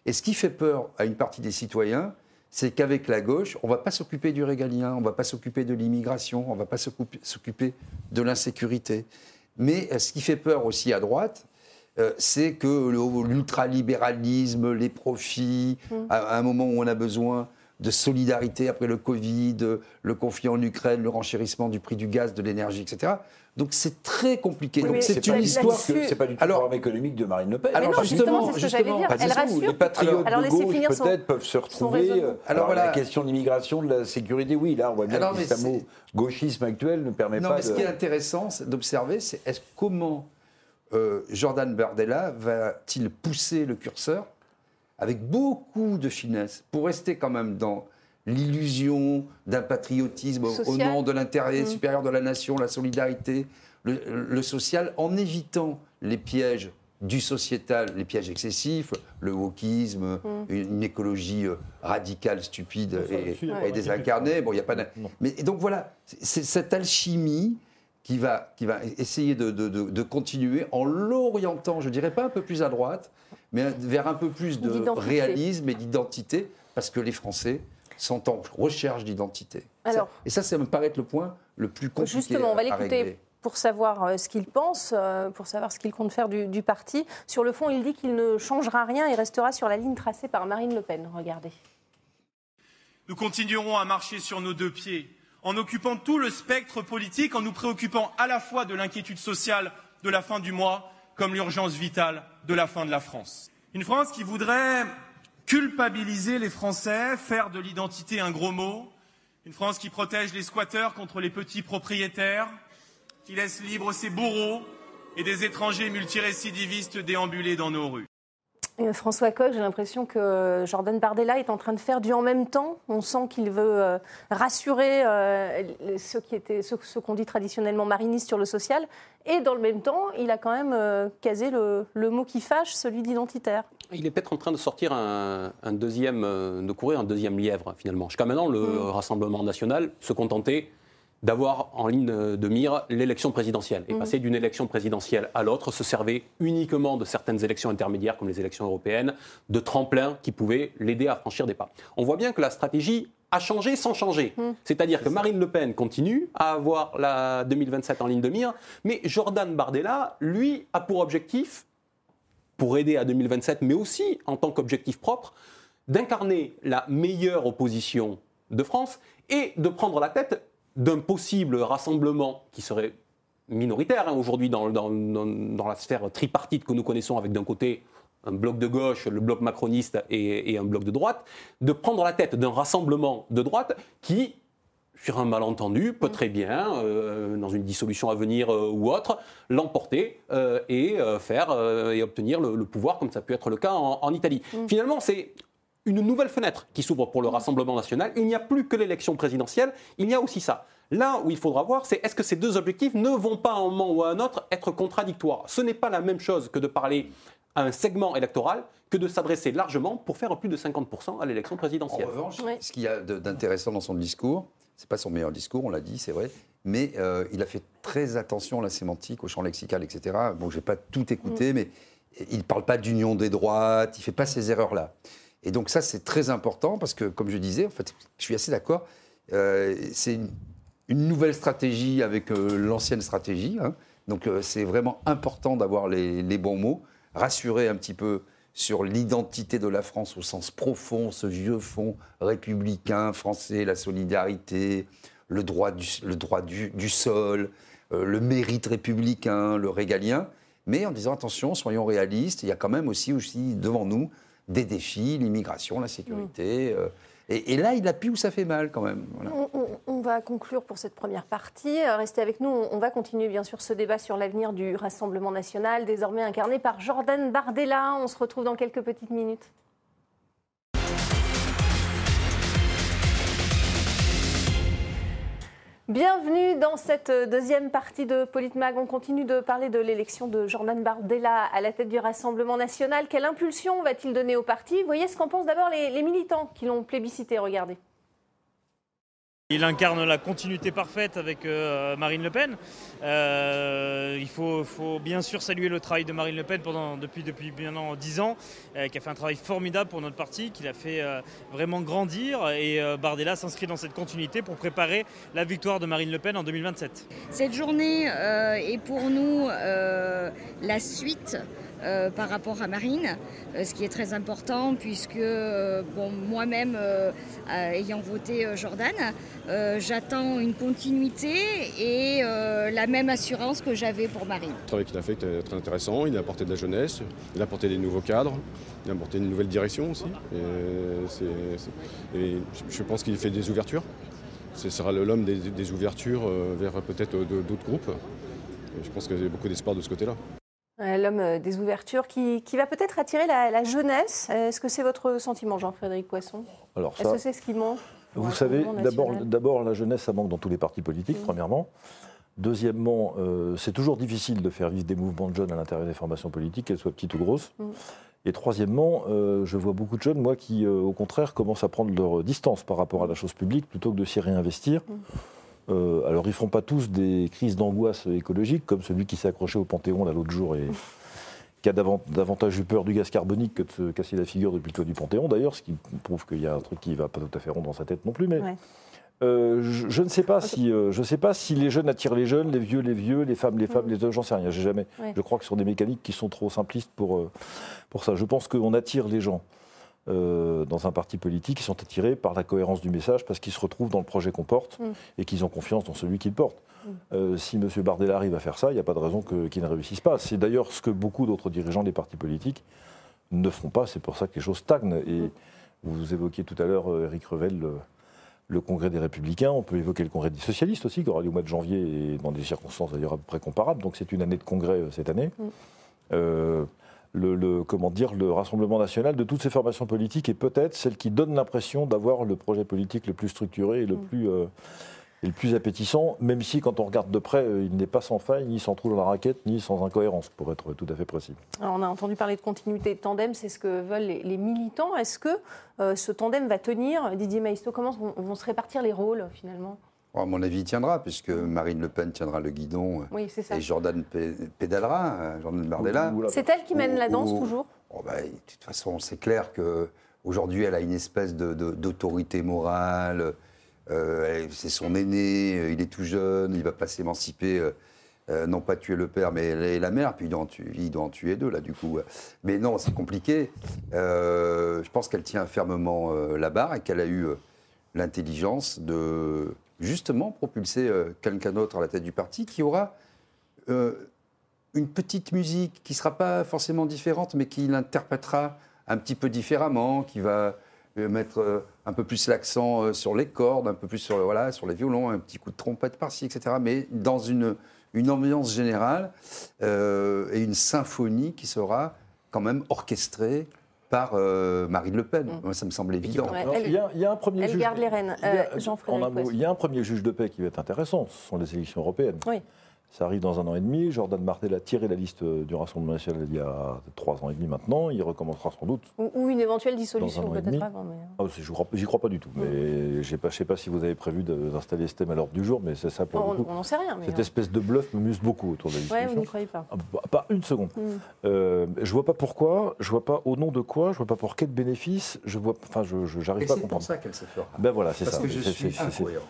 Et ce qui fait peur à une partie des citoyens, c'est qu'avec la gauche, on ne va pas s'occuper du régalien, on ne va pas s'occuper de l'immigration, on ne va pas s'occuper- de l'insécurité. Mais euh, ce qui fait peur aussi à droite, euh, c'est que le- l'ultralibéralisme, les profits, à, à un moment où on a besoin de solidarité après le Covid, le conflit en Ukraine, le renchérissement du prix du gaz, de l'énergie, etc. Donc c'est très compliqué. Oui, Donc mais c'est une histoire C'est pas du tout Alors- le programme économique de Marine Le Pen. Alors, Mais non, justement, c'est ce que j'allais justement, dire. Pas Elle rassure. Les patriotes Alors, de gauche, peut-être, peuvent se retrouver. euh, Alors, Alors, voilà. la question de l'immigration, de la sécurité, oui, là, on voit bien Alors, que mais l'islamo-gauchisme actuel ne permet Non, pas mais ce de... qui est intéressant d'observer, c'est est-ce comment euh, Jordan Bardella va-t-il pousser le curseur avec beaucoup de finesse pour rester quand même dans l'illusion d'un patriotisme au- nom de l'intérêt Mm. supérieur de la nation, la solidarité, le, le social, en évitant les pièges du sociétal, les pièges excessifs, le wokisme, une, une écologie euh, radicale, stupide et, suffit, et ouais. désincarnée. Bon, il n'y a pas. Mais et donc voilà, c'est- c'est cette alchimie qui va, qui va essayer de, de- de- de continuer en l'orientant, je dirais pas un peu plus à droite, mais vers un peu plus de réalisme et d'identité, parce que les Français sont en recherche d'identité. Et ça, ça me paraît être le point le plus compliqué Justement, on va l'écouter pour savoir euh, ce qu'il pense, euh, pour savoir ce qu'il compte faire du, du parti. Sur le fond, il dit qu'il ne changera rien et restera sur la ligne tracée par Marine Le Pen. Regardez. Nous continuerons à marcher sur nos deux pieds, en occupant tout le spectre politique, en nous préoccupant à la fois de l'inquiétude sociale de la fin du mois, comme l'urgence vitale de la fin de la France. Une France qui voudrait culpabiliser les Français, faire de l'identité un gros mot. Une France qui protège les squatteurs contre les petits propriétaires, qui laisse libres ses bourreaux et des étrangers multirécidivistes déambuler dans nos rues. Euh, François Coq, j'ai l'impression que Jordan Bardella est en train de faire du en même temps. On sent qu'il veut euh, rassurer euh, ceux qui étaient, ceux, qu'on dit traditionnellement marinistes sur le social, et dans le même temps, il a quand même euh, casé le, le mot qui fâche, celui d'identitaire. Il est peut-être en train de sortir un, un deuxième, euh, de courir un deuxième lièvre finalement. Jusqu'à maintenant, le Mm. Rassemblement national se contentait d'avoir en ligne de mire l'élection présidentielle. Et passer d'une élection présidentielle à l'autre se servait uniquement de certaines élections intermédiaires, comme les élections européennes, de tremplin qui pouvaient l'aider à franchir des pas. On voit bien que la stratégie a changé sans changer. Mm. C'est-à-dire que Marine Le Pen continue à avoir la 2027 en ligne de mire, mais Jordan Bardella, lui, a pour objectif pour aider à 2027, mais aussi en tant qu'objectif propre, d'incarner la meilleure opposition de France et de prendre la tête d'un possible rassemblement qui serait minoritaire hein, aujourd'hui dans, dans- dans- dans la sphère tripartite que nous connaissons avec d'un côté un bloc de gauche, le bloc macroniste et, et un bloc de droite, de prendre la tête d'un rassemblement de droite qui sur un malentendu, peut Mm. très bien, euh, dans une dissolution à venir euh, ou autre, l'emporter euh, et faire et obtenir le, le pouvoir, comme ça a pu être le cas en, en Italie. Mm. Finalement, c'est une nouvelle fenêtre qui s'ouvre pour le Rassemblement national. Il n'y a plus que l'élection présidentielle, il y a aussi ça. Là où il faudra voir, c'est est-ce que ces deux objectifs ne vont pas à un moment ou à un autre être contradictoires Ce n'est pas la même chose que de parler à un segment électoral que de s'adresser largement pour faire plus de 50% à l'élection En présidentielle. revanche, Oui. ce qu'il y a d'intéressant dans son discours, c'est pas son meilleur discours, on l'a dit, c'est vrai, mais euh, il a fait très attention à la sémantique, au champ lexical, etc. Bon, j'ai pas tout écouté, mais il ne parle pas d'union des droites, il fait pas ces erreurs-là. Et donc ça, c'est très important parce que, comme je disais, en fait, je suis assez d'accord. euh, c'est une, nouvelle stratégie avec euh, l'ancienne stratégie. hein. Donc euh, c'est vraiment important d'avoir les, bons mots, rassurer un petit peu sur l'identité de la France au sens profond, ce vieux fond républicain français, la solidarité, le droit du, sol, le mérite républicain, le régalien, mais en disant attention, soyons réalistes, il y a quand même aussi devant nous des défis, l'immigration, la sécurité. euh, et, et là, il appuie où ça fait mal quand même. Voilà. On, on- on va conclure pour cette première partie. Euh, Restez avec nous. On on va continuer bien sûr ce débat sur l'avenir du Rassemblement national, désormais incarné par Jordan Bardella. On se retrouve dans quelques petites minutes. Bienvenue dans cette deuxième partie de Politmag. On continue de parler de l'élection de Jordan Bardella à la tête du Rassemblement national. Quelle impulsion va-t-il donner au parti? Voyez ce qu'en pensent d'abord les, les militants qui l'ont plébiscité. Regardez. Il incarne la continuité parfaite avec euh, Marine Le Pen. Euh, il faut, faut bien sûr saluer le travail de Marine Le Pen pendant, depuis, depuis maintenant 10 ans, euh, qui a fait un travail formidable pour notre parti, qui l'a fait vraiment grandir. Et Bardella s'inscrit dans cette continuité pour préparer la victoire de Marine Le Pen en 2027. Cette journée est pour nous la suite euh, par rapport à Marine, euh, ce qui est très important puisque euh, moi-même, ayant voté Jordan, j'attends une continuité et la même assurance que j'avais pour Marine. Le travail qu'il a fait était très intéressant. Il a apporté de la jeunesse, il a apporté des nouveaux cadres, il a apporté une nouvelle direction aussi. Et, je- pense qu'il fait des ouvertures. Ce sera l'homme des, ouvertures vers peut-être d'autres groupes. Je pense qu'il y a beaucoup d'espoir de ce côté-là. Euh, L'homme euh, des ouvertures qui, qui va peut-être attirer la, la jeunesse. Euh, Est-ce que c'est votre sentiment, Jean-Frédéric Poisson? Alors Est-ce que c'est ce qui manque vous savez, d'abord, la jeunesse, ça manque dans tous les partis politiques, Mm. premièrement. Deuxièmement, euh, c'est toujours difficile de faire vivre des mouvements de jeunes à l'intérieur des formations politiques, qu'elles soient petites ou grosses. Mm. Et troisièmement, euh, je vois beaucoup de jeunes, moi, qui, euh, au contraire, commencent à prendre leur distance par rapport à la chose publique plutôt que de s'y réinvestir. Mm. Euh, alors, ils ne feront pas tous des crises d'angoisse écologique, comme celui qui s'est accroché au Panthéon là, l'autre jour et qui a davant- davantage eu peur du gaz carbonique que de se casser la figure depuis le toit du Panthéon, d'ailleurs, ce qui prouve qu'il y a un truc qui ne va pas tout à fait rond dans sa tête non plus. Mais Ouais. euh, je, je ne sais pas si, euh, je sais pas si les jeunes attirent les jeunes, les vieux les vieux, les femmes les femmes, les hommes, j'en sais rien, j'ai jamais. Ouais. Je crois que ce sont des mécaniques qui sont trop simplistes pour, pour ça. Je pense qu'on attire les gens euh, dans un parti politique, ils sont attirés par la cohérence du message parce qu'ils se retrouvent dans le projet qu'on porte Mm. et qu'ils ont confiance dans celui qu'ils portent. Mm. Euh, si M. Bardella arrive à faire ça, il n'y a pas de raison qu'il ne réussisse pas. C'est d'ailleurs ce que beaucoup d'autres dirigeants des partis politiques ne font pas. C'est pour ça que les choses stagnent. Et Mm. vous évoquiez tout à l'heure, euh, Éric Revel, le, le congrès des Républicains. On peut évoquer le congrès des socialistes aussi, qui aura lieu au mois de janvier et dans des circonstances d'ailleurs à peu près comparables. Donc c'est une année de congrès euh, cette année. Euh, le, le- comment dire, le Rassemblement national de toutes ces formations politiques est peut-être celle qui donne l'impression d'avoir le projet politique le plus structuré et le, Mm. plus, euh, et le plus appétissant, même si quand on regarde de près, euh, il n'est pas sans faille, ni sans trou dans la raquette, ni sans incohérence, pour être tout à fait précis. Alors, on a entendu parler de continuité de tandem, c'est ce que veulent les, les militants. Est-ce que euh, ce tandem va tenir? Didier Maistre, comment vont, vont se répartir les rôles finalement? Bon, à mon avis, il tiendra, puisque Marine Le Pen tiendra le guidon euh, Oui, c'est ça. et Jordan pé- pédalera, euh, Jordan Bardella. C'est elle qui mène la danse Ou- ou- toujours? Oh, bah, de toute façon, c'est clair que aujourd'hui, elle a une espèce de- de- d'autorité morale. Euh, c'est son aîné, il est tout jeune, il va pas s'émanciper. euh, non pas tuer le père, mais elle est la mère, puis il doit en tuer, il doit en tuer deux, là, du coup. Mais non, c'est compliqué. Euh, je pense qu'elle tient fermement euh, la barre et qu'elle a eu euh, l'intelligence de, justement, propulser euh, quelqu'un d'autre à la tête du parti qui aura euh, une petite musique qui ne sera pas forcément différente, mais qui l'interprétera un petit peu différemment, qui va euh, mettre un peu plus l'accent sur les cordes, un peu plus sur, voilà, sur les violons, un petit coup de trompette par-ci, etc. Mais dans une, ambiance générale et une symphonie qui sera quand même orchestrée par euh, Marine Le Pen. Moi, ça me semble évident. Ouais, Alors, elle- il, y a, il y a un premier elle juge. garde les rênes. il y a- Euh, Jean-Frédéric en un mot, Poisson. il y a un premier juge de paix qui va être intéressant. Ce sont les élections européennes. Oui. Ça arrive dans un an et demi. Jordan Bardella a tiré la liste euh, du Rassemblement national il y a trois ans et demi maintenant. Il recommencera sans doute. Ou, ou une éventuelle dissolution peut-être avant. mais- Ah, je crois- J'y crois pas du tout. Mais pas, je sais pas si vous avez prévu d'installer ce thème à l'ordre du jour, mais c'est ça pour On le coup. on n'en sait rien. Mais Cette espèce de bluff me muse beaucoup autour de la Ouais, dissolution. vous n'y croyez pas. Ah, bah, Pas une seconde. Mm. Euh, je vois pas pourquoi, je vois pas au nom de quoi, je vois pas pour quel bénéfice, je vois, enfin, je, je- j'arrive pas à c'est pour comprendre. ça qu'elle se fera. Ben voilà, c'est Parce ça. que je C'est- suis incohérent.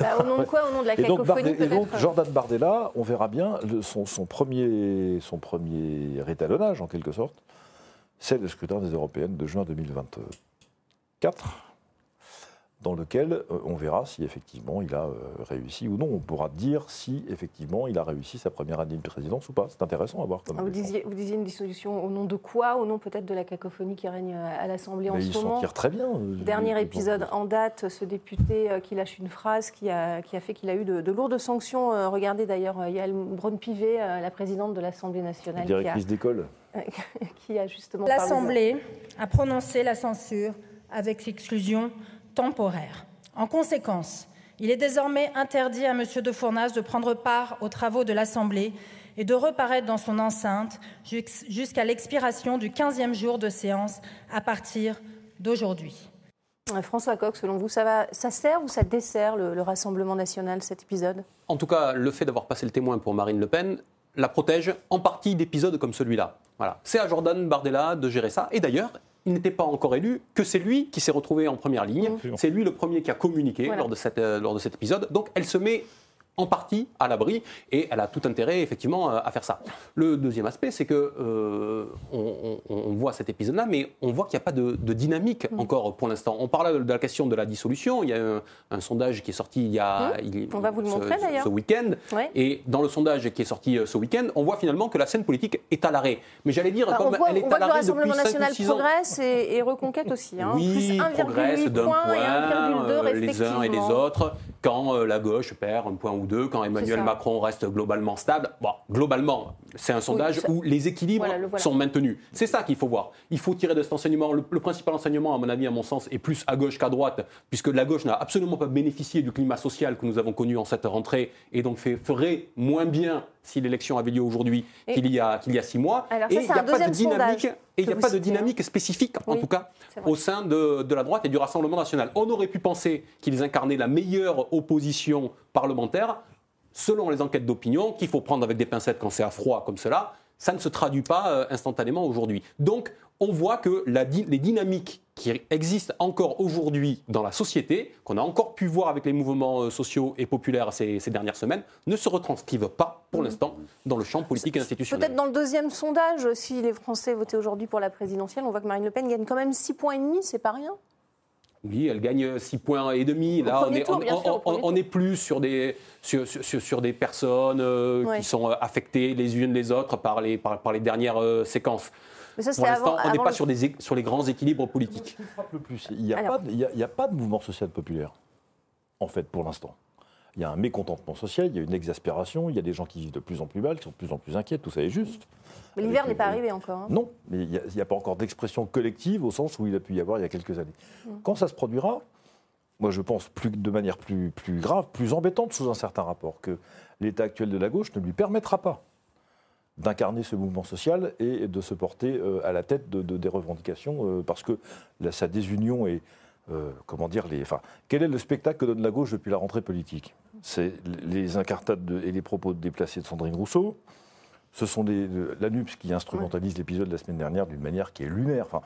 Bah, au nom de quoi? Au nom de la Et donc, cacophonie Barde- et donc, peut-être? Jordan Bardella, on verra bien son, premier, son premier étalonnage, en quelque sorte, c'est le scrutin des européennes de juin 2024, dans lequel euh, on verra si effectivement il a euh, réussi ou non. On pourra dire si effectivement il a réussi sa première année de présidence ou pas. C'est intéressant à voir. Comme Ah, Vous disiez, vous disiez une dissolution au nom de quoi? Au nom peut-être de la cacophonie qui règne à l'Assemblée en Mais ce il s'en moment? tire très bien. euh, Dernier épisode en date, ce député euh, qui lâche une phrase qui a, qui a fait qu'il a eu de, de lourdes sanctions. Euh, Regardez d'ailleurs euh, Yael Braun-Pivet, euh, la présidente de l'Assemblée nationale, qui a, Directrice d'école. qui a justement L'Assemblée a prononcé la censure avec exclusion temporaire. En conséquence, il est désormais interdit à M. de Fournas de prendre part aux travaux de l'Assemblée et de reparaître dans son enceinte jusqu'à l'expiration du 15e jour de séance à partir d'aujourd'hui. François Coq, selon vous, ça, va, ça sert ou ça dessert le, le Rassemblement national, cet épisode? En tout cas, le fait d'avoir passé le témoin pour Marine Le Pen la protège en partie d'épisodes comme celui-là. Voilà. C'est à Jordan Bardella de gérer ça. Et d'ailleurs, il n'était pas encore élu, que c'est lui qui s'est retrouvé en première ligne. C'est lui le premier qui a communiqué Voilà. lors, de cette, euh, lors de cet épisode. Donc elle se met en partie à l'abri et elle a tout intérêt effectivement euh, à faire ça. Le deuxième aspect, c'est que euh, on, on- on voit cet épisode-là, mais on voit qu'il n'y a pas de, de dynamique encore pour l'instant. On parle de la question de la dissolution. Il y a un, un sondage qui est sorti il y a Mm. il- On va vous le ce- montrer, d'ailleurs. ce week-end. Ouais. Et dans le sondage qui est sorti euh, ce week-end, on voit finalement que la scène politique est à l'arrêt. Mais j'allais dire, Enfin, comme on voit, elle est on voit à que le l'arrêt Rassemblement depuis 5 ou national 6 ans. progresse et, et reconquête aussi. Hein. Oui, Plus 1,8 progresse d'un point, et 1,2 euh, les uns et les autres, quand euh, la gauche perd un point ou deux, quand Emmanuel. Macron reste globalement stable. Bon, globalement, c'est un sondage où les équilibres Voilà, le voilà. sont maintenus. C'est ça qu'il faut voir. Il faut tirer de cet enseignement. Le, le principal enseignement, à mon avis, à mon sens, est plus à gauche qu'à droite, puisque la gauche n'a absolument pas bénéficié du climat social que nous avons connu en cette rentrée, et donc fait, ferait moins bien si l'élection avait lieu aujourd'hui qu'il y, a- qu'il y a six mois. Alors ça, et il n'y a pas de dynamique, sondage et il n'y a pas de hein. dynamique spécifique, en tout cas, au sein de, de la droite et du Rassemblement national. On aurait pu penser qu'ils incarnaient la meilleure opposition parlementaire, selon les enquêtes d'opinion, qu'il faut prendre avec des pincettes quand c'est à froid comme cela. Ça ne se traduit pas euh, instantanément aujourd'hui. Donc, on voit que la les dynamiques qui existent encore aujourd'hui dans la société, qu'on a encore pu voir avec les mouvements euh, sociaux et populaires ces, ces dernières semaines, ne se retranscrivent pas, pour l'instant, dans le champ politique et institutionnel. Peut-être dans le deuxième sondage, si les Français votaient aujourd'hui pour la présidentielle, on voit que Marine Le Pen gagne quand même 6 points et demi, c'est pas rien. Oui, elle gagne 6 points et demi. Au Là, on est, tour, on, bien sûr, au on- premier on tour. est plus sur des, sur, sur- sur des personnes euh, Ouais. qui sont euh, affectées les unes les autres par les, par, par les dernières euh, séquences. Mais ça, Pour l'instant, avant. on n'est pas le- sur, des, sur les grands équilibres politiques. qui me frappe le plus, il n'y a, Alors. a pas de mouvement social populaire, en fait, pour l'instant. Il y a un mécontentement social, il y a une exaspération, il y a des gens qui vivent de plus en plus mal, qui sont de plus en plus inquiets, tout ça est juste. Mais l'hiver n'est pas arrivé encore. hein. Non, mais il n'y a, pas encore d'expression collective au sens où il a pu y avoir il y a quelques années. Quand ça se produira, moi je pense plus, de manière plus, plus grave, plus embêtante sous un certain rapport, que l'état actuel de la gauche ne lui permettra pas d'incarner ce mouvement social et de se porter euh, à la tête de, de- des revendications, euh, parce que là, sa désunion est, euh, comment dire, les, enfin, quel est le spectacle que donne la gauche depuis la rentrée politique? C'est les incartades de- et les propos déplacés de Sandrine Rousseau, ce sont des, de- l'ANUPS qui instrumentalise l'épisode de la semaine dernière d'une manière qui est lunaire. Enfin,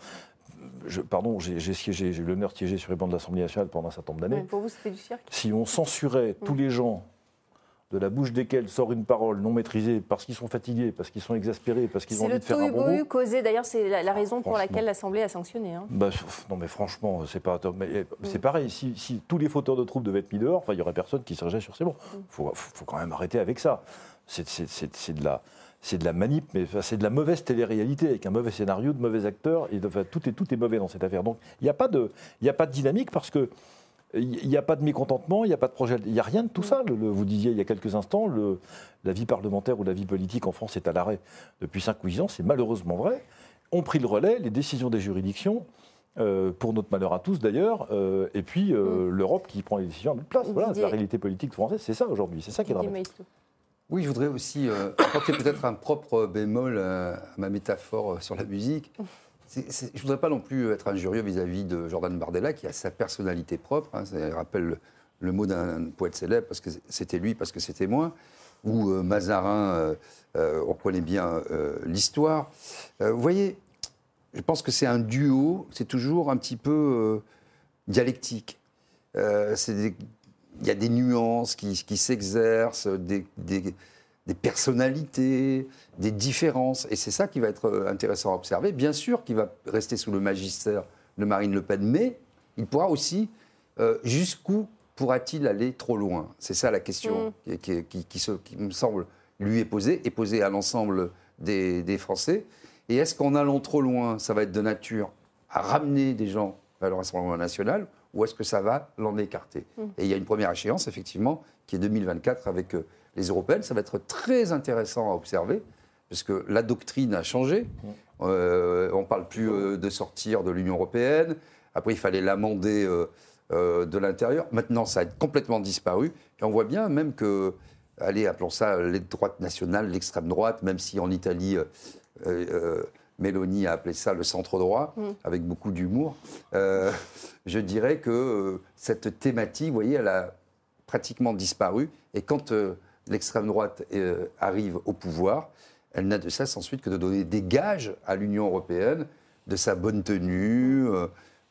je, pardon, j'ai j'ai siégé, j'ai eu l'honneur de siéger sur les bancs de l'Assemblée nationale pendant un certain nombre d'années. Ouais, Pour vous, c'était du cirque. Si on censurait tous les gens de la bouche desquels sort une parole non maîtrisée parce qu'ils sont fatigués, parce qu'ils sont exaspérés, parce qu'ils ont envie de faire un bon mot, causé. D'ailleurs, c'est la, la raison pour laquelle l'Assemblée a sanctionné. hein. bah, non mais franchement, c'est pas. mais, eh, Mm. c'est pareil. Si, si tous les fauteurs de troubles devaient être mis dehors, enfin, il y aurait personne qui serait sur ces bancs. Mm. Faut, faut, faut quand même arrêter avec ça. C'est, c'est- c'est- c'est de la, c'est de la manip, mais enfin, c'est de la mauvaise télé-réalité, avec un mauvais scénario, de mauvais acteurs, et de- enfin, tout, est, tout est mauvais dans cette affaire. Donc il n'y a, pas de- a pas de dynamique parce que il n'y a pas de mécontentement, il n'y a pas de projet, il n'y a rien de tout ça. Le- le- vous disiez il y a quelques instants, le- la vie parlementaire ou la vie politique en France est à l'arrêt depuis 5 ou 10 ans, c'est malheureusement vrai. On pris le relais, les décisions des juridictions, euh, pour notre malheur à tous d'ailleurs, euh, et puis euh, l'Europe qui prend les décisions à notre place. Voilà, la réalité politique française, c'est ça aujourd'hui, c'est ça qui est dramatique. Oui, je voudrais aussi euh, apporter peut-être un propre bémol euh, à ma métaphore euh, sur la musique. Je ne voudrais pas non plus être injurieux vis-à-vis de Jordan Bardella, qui a sa personnalité propre. hein. ça rappelle le, mot d'un poète célèbre, parce que c'était lui, parce que c'était moi. Ou Mazarin, on connaît bien l'histoire. Vous voyez, je pense que c'est un duo, c'est toujours un petit peu dialectique. C'est des- y a des nuances qui, qui s'exercent, des, des- des personnalités, des différences. Et c'est ça qui va être euh, intéressant à observer. Bien sûr qu'il va rester sous le magistère de Marine Le Pen, mais il pourra aussi, euh, jusqu'où pourra-t-il aller trop loin? C'est ça la question qui, qui- qui- qui se- qui me semble lui est posée, et posée à l'ensemble des, des Français. Et est-ce qu'en allant trop loin, ça va être de nature à ramener des gens vers le Rassemblement national ou est-ce que ça va l'en écarter Et il y a une première échéance, effectivement, qui est 2024 avec euh, les européennes. Ça va être très intéressant à observer, parce que la doctrine a changé. Euh, on ne parle plus euh, de sortir de l'Union européenne. Après, il fallait l'amender euh, de l'intérieur. Maintenant, ça a complètement disparu. Et on voit bien même que, allez, appelons ça les droites nationales, l'extrême droite, même si en Italie, Mélanie a appelé ça le centre droit, avec beaucoup d'humour. Euh, je dirais que euh, cette thématique, vous voyez, elle a pratiquement disparu. Et quand euh, l'extrême droite arrive au pouvoir, elle n'a de cesse ensuite que de donner des gages à l'Union européenne de sa bonne tenue,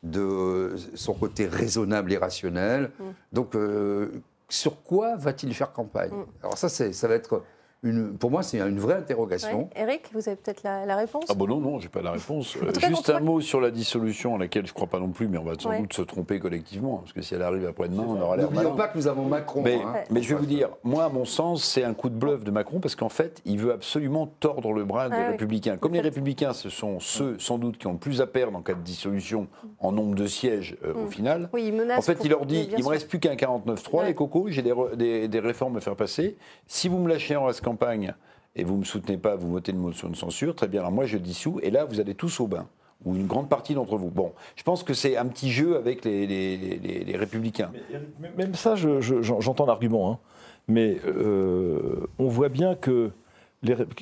de son côté raisonnable et rationnel. Donc, euh, sur quoi va-t-il faire campagne? Alors ça, ça va être une, pour moi, c'est une vraie interrogation. Ouais. Eric, vous avez peut-être la, la réponse? Ah bon non, non, j'ai pas la réponse. Euh, cas, Juste un mot sur la dissolution, à laquelle je crois pas non plus, mais on va sans Ouais. doute se tromper collectivement, parce que si elle arrive après-demain, on aura l'air N'oublions pas que nous avons Macron. Mais, hein. mais je vais vous dire, moi, à mon sens, c'est un coup de bluff de Macron parce qu'en fait, il veut absolument tordre le bras des Ah oui. Républicains. Comme les Républicains, ce sont ceux, sans doute, qui ont le plus à perdre en cas de dissolution en nombre de sièges euh, au final. Oui, il menace En fait, il leur dit il me sûr. reste plus qu'un 49-3, Ouais. les cocos, j'ai des, re- des- des réformes à faire passer. Si vous me lâchez en reste et vous ne me soutenez pas, vous votez une motion de censure, très bien, alors moi je dissous, et là vous allez tous au bain. Ou une grande partie d'entre vous. Bon, je pense que c'est un petit jeu avec les, Républicains. Même ça, je- je- j'en- j'entends l'argument. hein. Mais euh, on voit bien que.